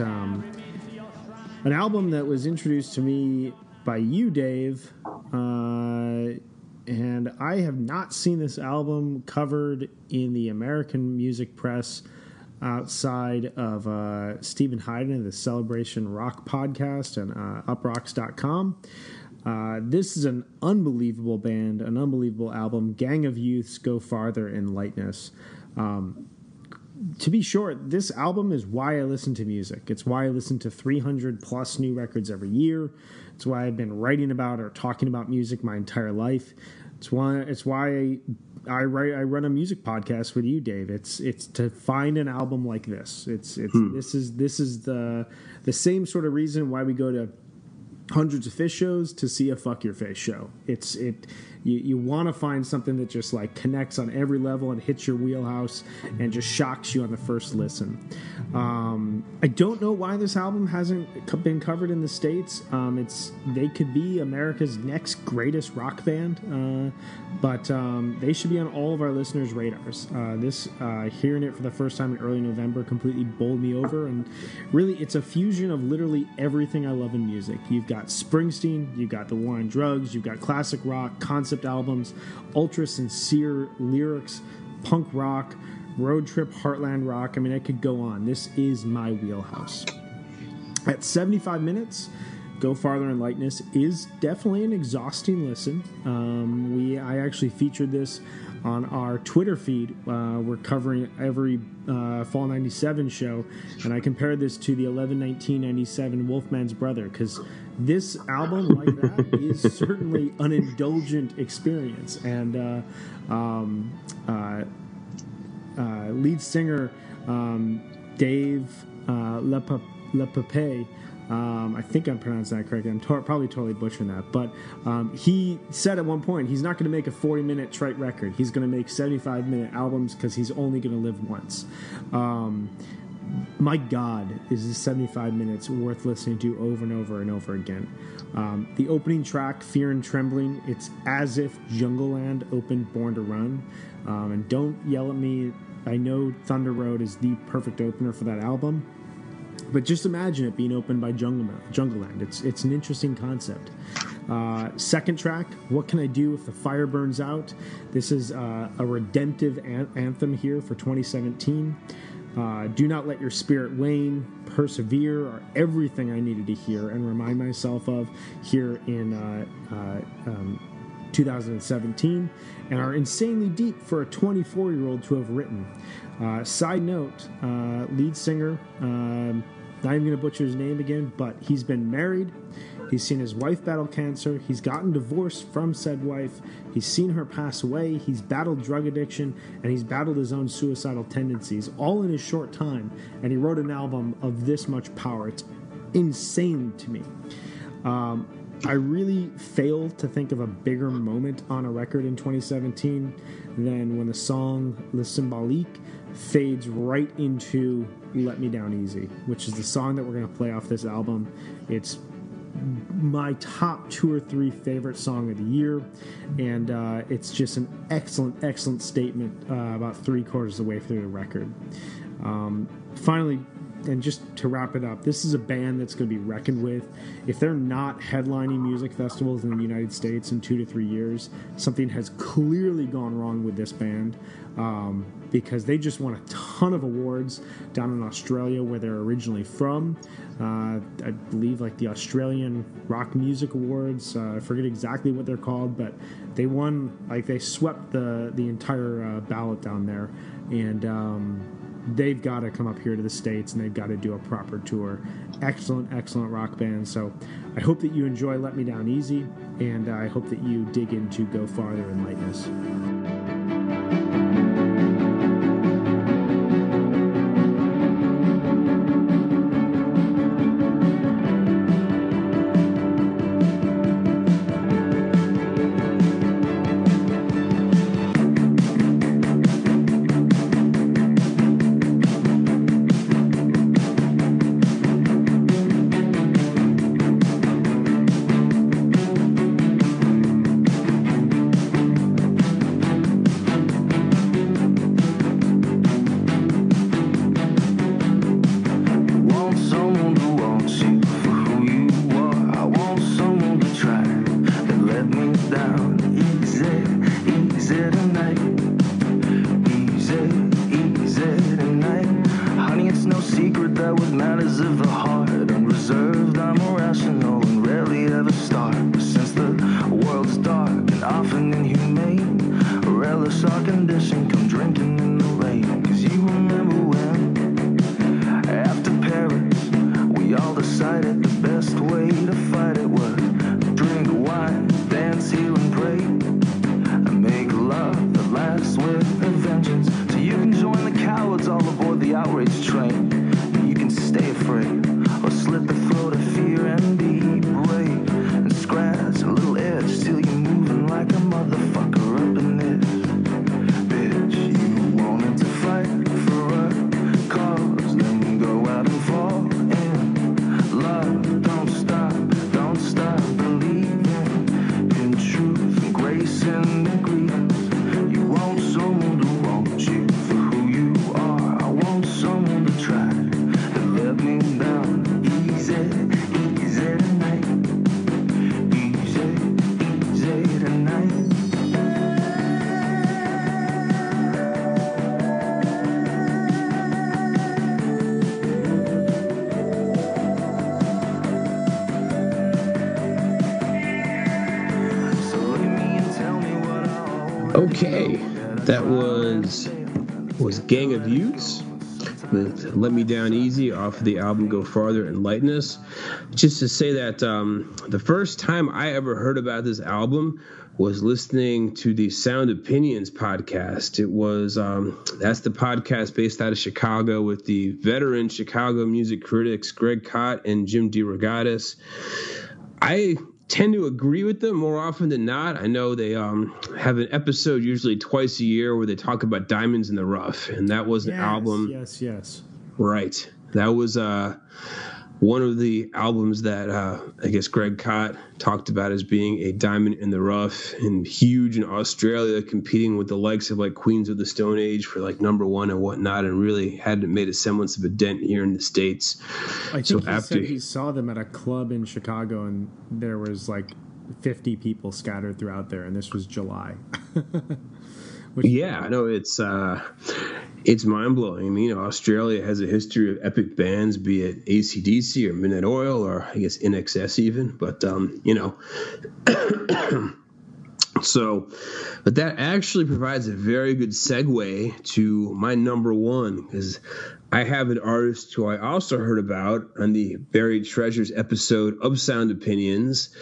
[SPEAKER 3] Um, an album that was introduced to me by you, Dave, uh, and I have not seen this album covered in the American music press outside of uh, Stephen Hyden of the Celebration Rock podcast and uh, Uproxx.com. Uh, this is an unbelievable band, an unbelievable album. Gang of Youths go farther in lightness. Um, to be short, this album is why I listen to music. It's why I listen to 300 plus new records every year. It's why I've been writing about or talking about music my entire life. It's why it's why I, I write I run a music podcast with you, Dave. It's it's to find an album like this. It's it's hmm. this is this is the the same sort of reason why we go to hundreds of Phish shows to see a fuck your face show. It's it you, you want to find something that just like connects on every level and hits your wheelhouse and just shocks you on the first listen. Um, I don't know why this album hasn't been covered in the states. Um, it's they could be America's next greatest rock band, uh, but um, they should be on all of our listeners' radars. Uh, this uh, hearing it for the first time in early November completely bowled me over, and really, it's a fusion of literally everything I love in music. You've got Springsteen, you've got the War on Drugs, you've got classic rock, concept albums, ultra sincere lyrics, punk rock, road trip, heartland rock. I mean, I could go on. This is my wheelhouse. At 75 minutes, Go Farther in Lightness is definitely an exhausting listen. Um, we I actually featured this on our Twitter feed. Uh, we're covering every uh, Fall 97 show, and I compared this to the 11 1997 Wolfman's Brother because this album, like that, is certainly an indulgent experience. And uh, um, uh, uh, lead singer um, Dave uh, Lepape. Um, I think I'm pronouncing that correctly. I'm to- probably totally butchering that, but um, he said at one point he's not going to make a 40 minute trite record. He's going to make 75 minute albums because he's only going to live once. Um, my God, is this 75 minutes worth listening to over and over and over again? Um, the opening track, Fear and Trembling, it's as if Jungleland opened Born to Run. Um, and don't yell at me. I know Thunder Road is the perfect opener for that album. But just imagine it being opened by Jungle Jungleland. It's it's an interesting concept. Uh, second track, "What Can I Do If the Fire Burns Out?" This is uh, a redemptive an- anthem here for 2017. Uh, Do not let your spirit wane. Persevere are everything I needed to hear and remind myself of here in uh, uh, um, 2017, and are insanely deep for a 24 year old to have written. Uh, side note: uh, lead singer. Um, not even going to butcher his name again, but he's been married. He's seen his wife battle cancer. He's gotten divorced from said wife. He's seen her pass away. He's battled drug addiction and he's battled his own suicidal tendencies all in his short time. And he wrote an album of this much power. It's insane to me. Um, I really fail to think of a bigger moment on a record in 2017 than when the song Le Symbolique fades right into Let Me Down Easy, which is the song that we're going to play off this album. It's my top two or three favorite song of the year, and uh, it's just an excellent, excellent statement uh, about three quarters of the way through the record. Um, finally, and just to wrap it up, this is a band that's going to be reckoned with. If they're not headlining music festivals in the United States in two to three years, something has clearly gone wrong with this band um, because they just won a ton of awards down in Australia where they're originally from. Uh, I believe like the Australian Rock Music Awards. Uh, I forget exactly what they're called, but they won like they swept the the entire uh, ballot down there, and. Um, they've got to come up here to the states and they've got to do a proper tour. Excellent excellent rock band. So i hope that you enjoy let me down easy and i hope that you dig into go farther in lightness
[SPEAKER 2] Gang of Youths with "Let Me Down Easy" off of the album "Go Farther in Lightness." Just to say that um, the first time I ever heard about this album was listening to the Sound Opinions podcast. It was um, that's the podcast based out of Chicago with the veteran Chicago music critics Greg Kot and Jim DeRogatis. I tend to agree with them more often than not. I know they um, have an episode usually twice a year where they talk about Diamonds in the Rough, and that was an
[SPEAKER 3] Yes,
[SPEAKER 2] album.
[SPEAKER 3] Yes, yes.
[SPEAKER 2] Right. That was uh, one of the albums that uh, I guess Greg Kot talked about as being a diamond in the rough and huge in Australia, competing with the likes of like Queens of the Stone Age for like number one and whatnot, and really hadn't made a semblance of a dent here in the States.
[SPEAKER 3] I think
[SPEAKER 2] So
[SPEAKER 3] he
[SPEAKER 2] after-
[SPEAKER 3] said he saw them at a club in Chicago, and there was like 50 people scattered throughout there, and this was July. Which-
[SPEAKER 2] Yeah, I know it's uh, it's mind blowing. I mean, Australia has a history of epic bands, be it ACDC or Midnight Oil or I guess INXS even. But um, you know, so but that actually provides a very good segue to my number one because I have an artist who I also heard about on the Buried Treasures episode of Sound Opinions.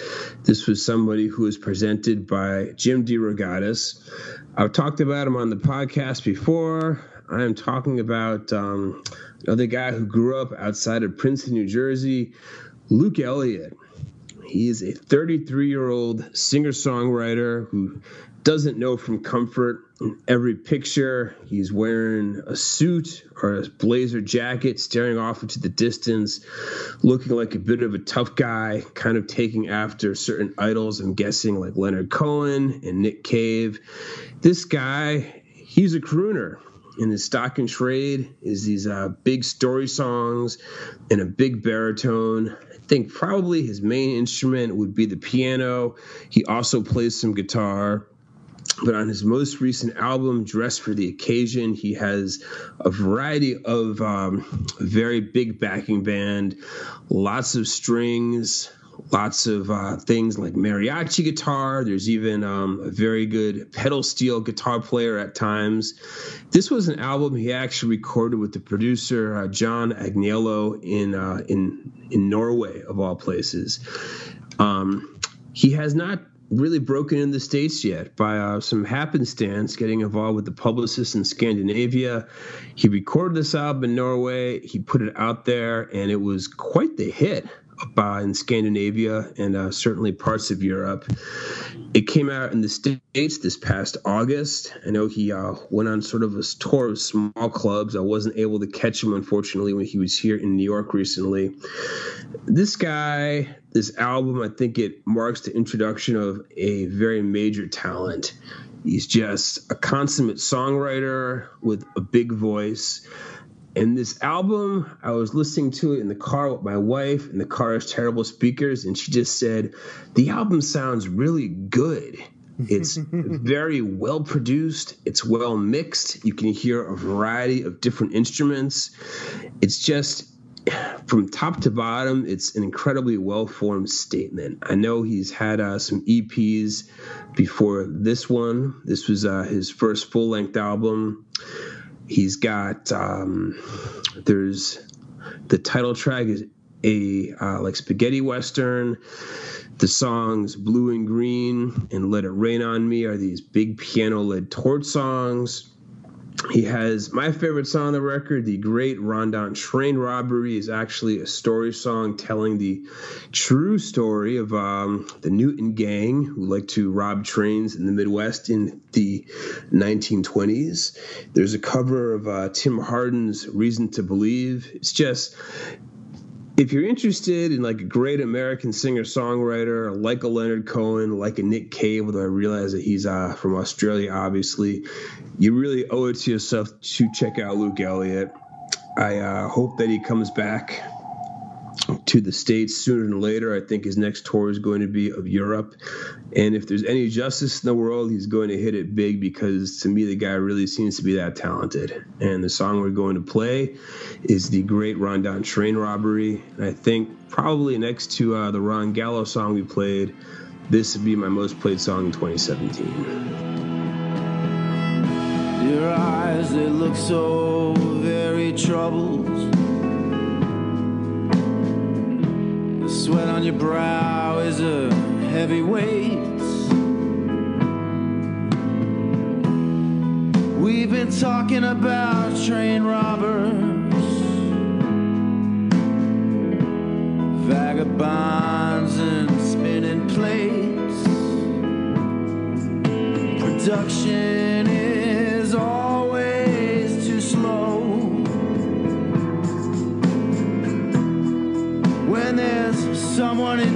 [SPEAKER 2] This was somebody who was presented by Jim DeRogatis. I've talked about him on the podcast before. I am talking about um, another guy who grew up outside of Princeton, New Jersey, Luke Elliott. He is a 33 year old singer songwriter who doesn't know from comfort. In every picture, he's wearing a suit or a blazer jacket, staring off into the distance, looking like a bit of a tough guy, kind of taking after certain idols. I'm guessing like Leonard Cohen and Nick Cave. This guy, he's a crooner. In his stock and trade is these uh, big story songs and a big baritone. I think probably his main instrument would be the piano. He also plays some guitar. But on his most recent album, Dress for the Occasion, he has a variety of um, very big backing band, lots of strings, lots of uh, things like mariachi guitar. There's even um, a very good pedal steel guitar player at times. This was an album he actually recorded with the producer uh, John Agnello in uh, in in Norway of all places. Um, he has not really broken in the states yet by uh, some happenstance getting involved with the publicist in scandinavia he recorded this album in norway he put it out there and it was quite the hit in scandinavia and uh, certainly parts of europe it came out in the states this past august i know he uh, went on sort of a tour of small clubs i wasn't able to catch him unfortunately when he was here in new york recently this guy, this album, I think it marks the introduction of a very major talent. He's just a consummate songwriter with a big voice. And this album, I was listening to it in the car with my wife, and the car has terrible speakers, and she just said, The album sounds really good. It's very well produced, it's well mixed. You can hear a variety of different instruments. It's just from top to bottom, it's an incredibly well formed statement. I know he's had uh, some EPs before this one. This was uh, his first full length album. He's got, um, there's the title track is a uh, like spaghetti western. The songs Blue and Green and Let It Rain on Me are these big piano led torch songs. He has my favorite song on the record, The Great Rondout Train Robbery, is actually a story song telling the true story of um, the Newton gang who like to rob trains in the Midwest in the 1920s. There's a cover of uh, Tim Hardin's Reason to Believe. It's just if you're interested in like a great American singer songwriter, like a Leonard Cohen, like a Nick Cave, although I realize that he's uh, from Australia, obviously, you really owe it to yourself to check out Luke Elliott. I uh, hope that he comes back to the States sooner than later. I think his next tour is going to be of Europe. And if there's any justice in the world, he's going to hit it big because to me, the guy really seems to be that talented. And the song we're going to play is the great Rondout Train Robbery. And I think probably next to uh, the Ron Gallo song we played, this would be my most played song in 2017.
[SPEAKER 12] Your eyes, they look so very troubled. Sweat on your brow is a heavy weight. We've been talking about train robbers, vagabonds, and spinning plates. Production someone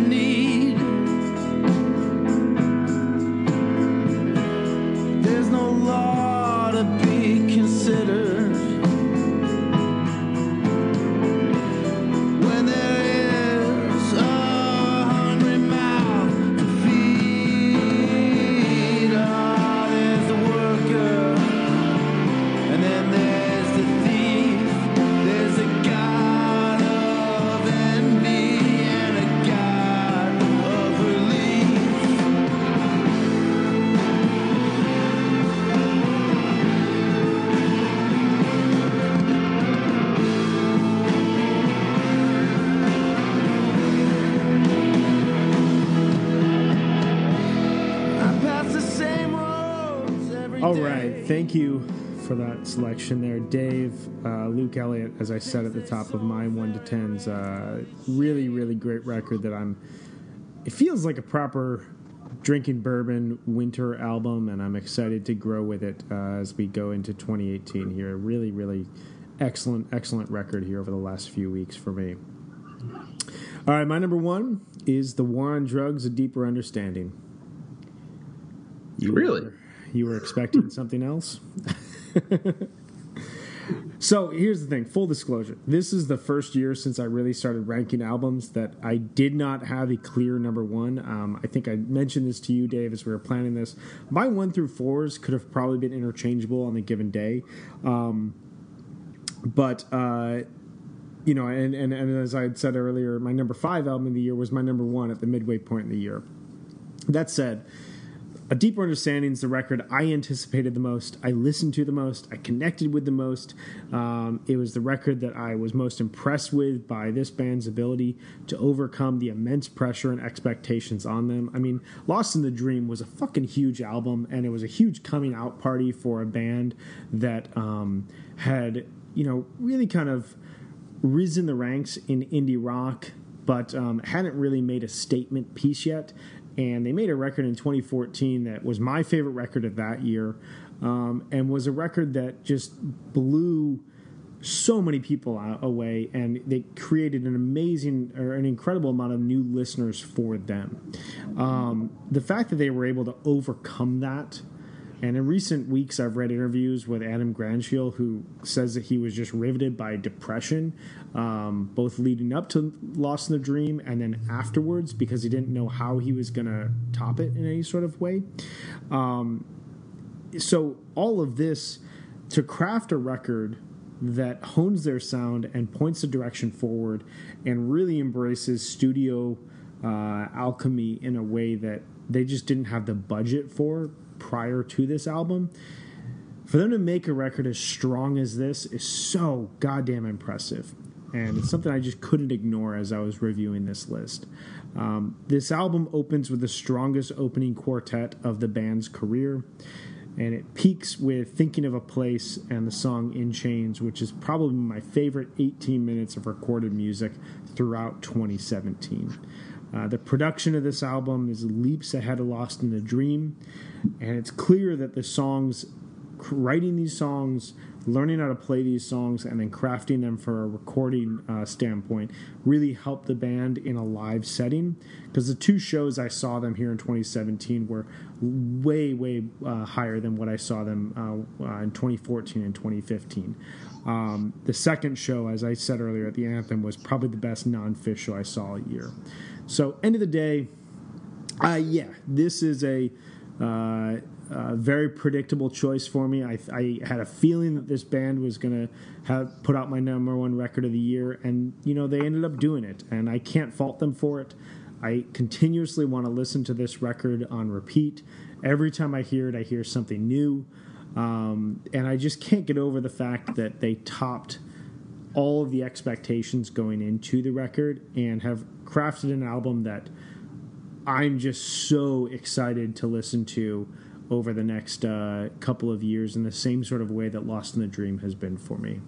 [SPEAKER 3] All
[SPEAKER 12] day.
[SPEAKER 3] right, thank you for that selection there, Dave. Uh, Luke Elliott, as I said at the top of my one to tens, uh, really, really great record that I'm. It feels like a proper drinking bourbon winter album, and I'm excited to grow with it uh, as we go into 2018 here. Really, really excellent, excellent record here over the last few weeks for me. All right, my number one is The War on Drugs A Deeper Understanding. You
[SPEAKER 2] Really?
[SPEAKER 3] Were, you were expecting something else? so here's the thing full disclosure. This is the first year since I really started ranking albums that I did not have a clear number one. Um, I think I mentioned this to you, Dave, as we were planning this. My one through fours could have probably been interchangeable on a given day. Um, but uh, you know, and, and, and as I had said earlier, my number five album of the year was my number one at the midway point in the year. That said, A Deeper Understanding is the record I anticipated the most, I listened to the most, I connected with the most. Um, it was the record that I was most impressed with by this band's ability to overcome the immense pressure and expectations on them. I mean, Lost in the Dream was a fucking huge album, and it was a huge coming out party for a band that um, had, you know, really kind of risen the ranks in indie rock, but um, hadn't really made a statement piece yet. And they made a record in 2014 that was my favorite record of that year, um, and was a record that just blew so many people out, away, and they created an amazing or an incredible amount of new listeners for them. Um, the fact that they were able to overcome that and in recent weeks, I've read interviews with Adam Granduciel, who says that he was just riveted by depression, um, both leading up to Lost in the Dream and then afterwards, because he didn't know how he was going to top it in any sort of way. Um, so, all of this to craft a record that hones their sound and points the direction forward and really embraces studio uh, alchemy in a way that they just didn't have the budget for prior to this album. For them to make a record as strong as this is so goddamn impressive. And it's something I just couldn't ignore as I was reviewing this list. Um, this album opens with the strongest opening quartet of the band's career and it peaks with Thinking of a Place and the song In Chains, which is probably my favorite 18 minutes of recorded music throughout 2017. Uh, the production of this album is leaps ahead of Lost in a Dream, and it's clear that the songs, writing these songs, learning how to play these songs, and then crafting them for a recording uh, standpoint really helped the band in a live setting. Because the two shows I saw them here in 2017 were way, way uh, higher than what I saw them uh, uh, in 2014 and 2015. Um, the second show, as I said earlier at the Anthem, was probably the best non-Phish show I saw all year. So, end of the day, uh, yeah, this is a uh, very predictable choice for me. I, I had a feeling that this band was going to have put out my number one record of the year, and you know they ended up doing it, and I can't fault them for it. I continuously want to listen to this record on repeat. Every time I hear it, I hear something new. Um, and I just can't get over the fact that they topped all of the expectations going into the record and have crafted an album that I'm just so excited to listen to over the next uh, couple of years in the same sort of way that Lost in the Dream has been for me.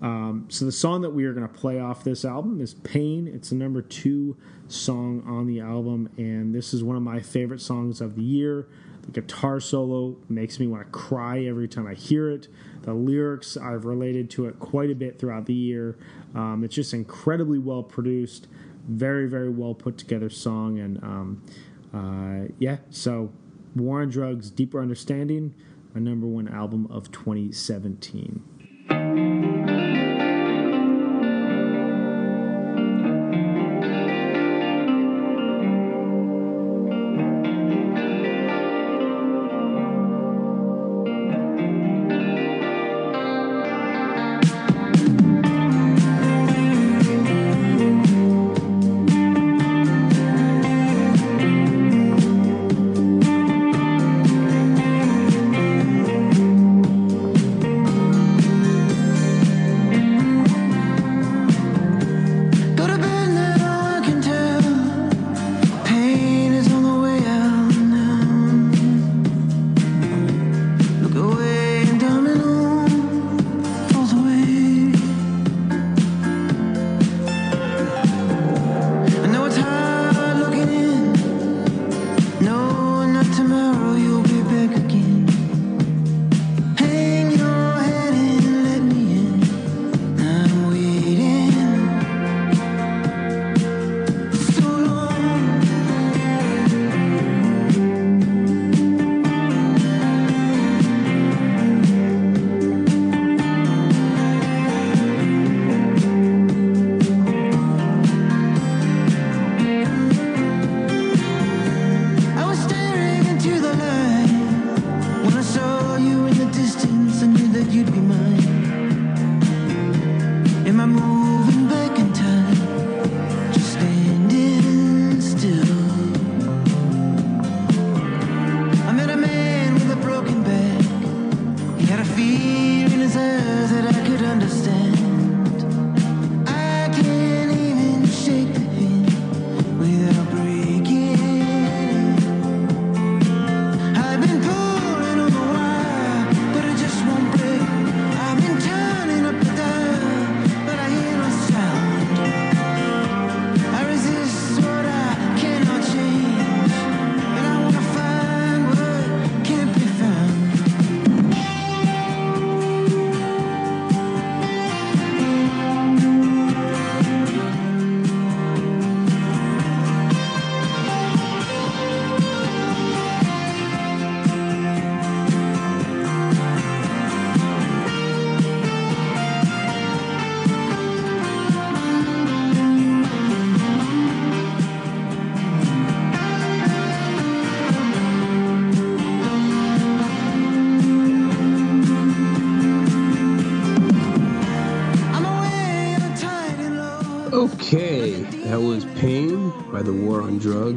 [SPEAKER 3] Um, so the song that we are going to play off this album is Pain. It's the number two song on the album, and this is one of my favorite songs of the year. The guitar solo makes me want to cry every time I hear it. The lyrics, I've related to it quite a bit throughout the year. Um, it's just incredibly well produced, very, very well put together song, and um, uh, yeah, so War on Drugs, Deeper Understanding, my number one album of 2017.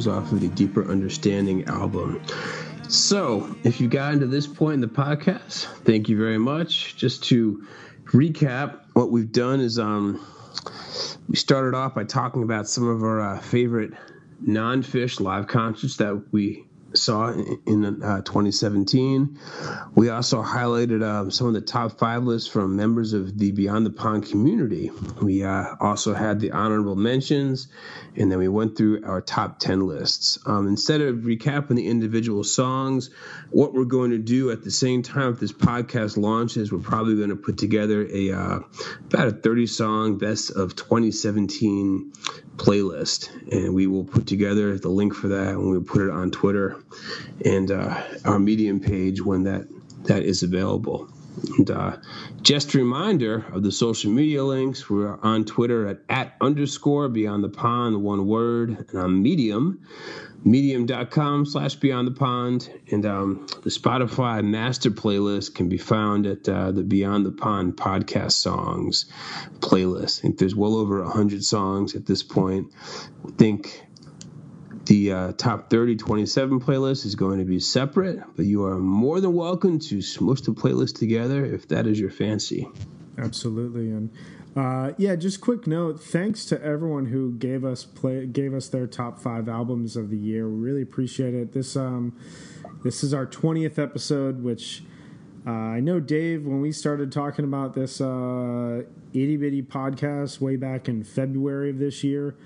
[SPEAKER 2] Off of the Deeper Understanding album. So, if you got into this point in the podcast, thank you very much. Just to recap, what we've done is um, we started off by talking about some of our uh, favorite non-Phish live concerts that we saw in, uh, 2017. We also highlighted um, some of the top five lists from members of the Beyond the Pond community. We uh, also had the honorable mentions, and then we went through our top 10 lists. Um, instead of recapping the individual songs, what we're going to do at the same time this podcast launches, we're probably going to put together a uh, about a 30 song best of 2017 playlist and we will put together the link for that and we'll put it on twitter and uh, our medium page when that that is available. And uh, just a reminder of the social media links. We're on twitter at, at underscore beyond the pond one word and on medium medium.com slash beyond the pond. And um, the spotify master playlist can be found at uh, the beyond the pond podcast songs playlist. I think there's well over 100 songs at this point. I think The uh, top 30 27 playlist is going to be separate, but you are more than welcome to smush the playlist together if that is your fancy.
[SPEAKER 3] Absolutely, and uh, yeah, just quick note: thanks to everyone who gave us play gave us their top five albums of the year. We really appreciate it. This um, this is our twentieth episode, which uh, I know Dave when we started talking about this uh, itty bitty podcast way back in February of this year.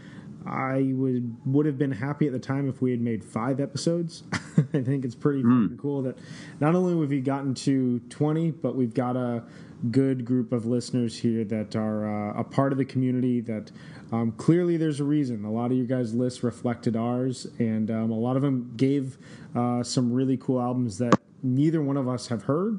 [SPEAKER 3] I would would have been happy at the time if we had made five episodes. I think it's pretty fucking cool that not only have we gotten to twenty, but we've got a good group of listeners here that are uh, a part of the community. That um, clearly there's a reason. A lot of you guys' lists reflected ours, and um, a lot of them gave uh, some really cool albums that neither one of us have heard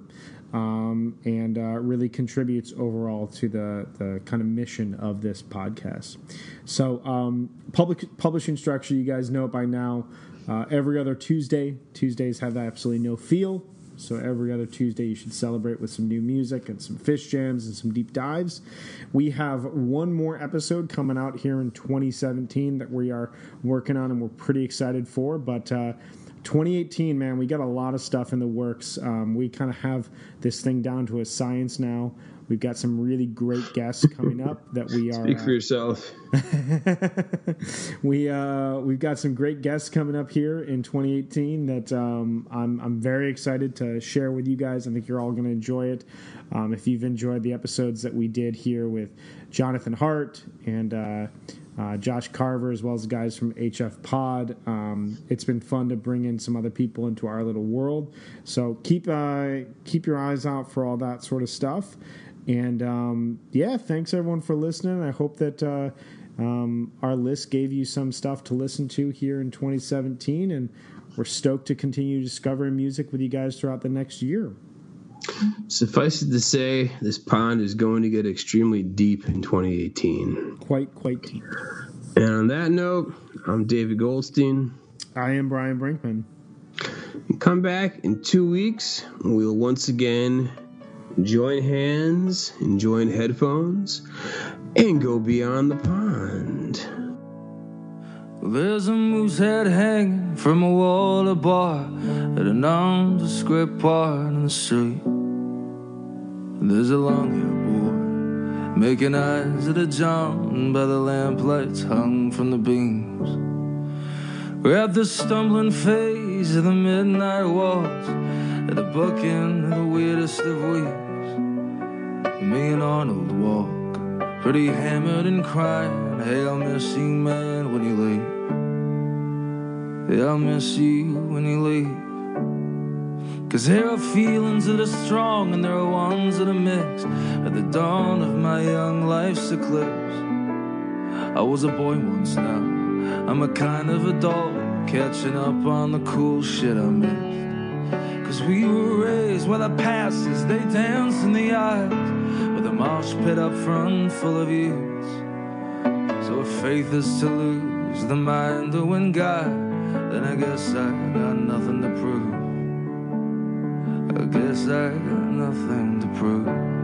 [SPEAKER 3] um, and uh, really contributes overall to the, the kind of mission of this podcast. So, um, public publishing structure, you guys know it by now. Uh, every other Tuesday, Tuesdays have absolutely no feel. So every other Tuesday, you should celebrate with some new music and some Phish jams and some deep dives. We have one more episode coming out here in 2017 that we are working on and we're pretty excited for. But uh, 2018, man, we got a lot of stuff in the works. Um, we kind of have this thing down to a science now. We've got some really great guests coming up that we are.
[SPEAKER 2] Speak
[SPEAKER 3] uh,
[SPEAKER 2] for yourself.
[SPEAKER 3] we uh, we've got some great guests coming up here in 2018 that um, I'm I'm very excited to share with you guys. I think you're all going to enjoy it. Um, if you've enjoyed the episodes that we did here with Jonathan Hart and uh, uh, Josh Carver, as well as guys from HF Pod, um, it's been fun to bring in some other people into our little world. So keep uh, keep your eyes out for all that sort of stuff. And um, yeah, thanks everyone for listening. I hope that uh, um, our list gave you some stuff to listen to here in 2017, and we're stoked to continue discovering music with you guys throughout the next year.
[SPEAKER 2] Suffice it to say, this pond is going to get extremely deep in 2018.
[SPEAKER 3] Quite, quite deep.
[SPEAKER 2] And on that note, I'm David Goldstein.
[SPEAKER 3] I am Brian Brinkman.
[SPEAKER 2] Come back in two weeks. We'll once again join hands and join headphones and go beyond the pond.
[SPEAKER 5] There's a moose head hanging from a wall of bar at a nondescript part in the street. There's a long haired boy making eyes at a John by the lamplights hung from the beams. We're at the stumbling phase of the midnight waltz at the bookend of the weirdest of weeks. Me and Arnold walk, pretty hammered and crying. Hail I'll miss you, man, when you leave. Yeah, I'll miss you when you leave. Cause there are feelings that are strong and there are ones that are mixed. At the dawn of my young life's eclipse, I was a boy once now. I'm a kind of adult, catching up on the cool shit I missed. Cause we were raised while the passes, they dance in the aisles with a mosh pit up front full of youths. So if faith is to lose, the mind to win God, then I guess I got nothing to prove. I guess I got nothing to prove.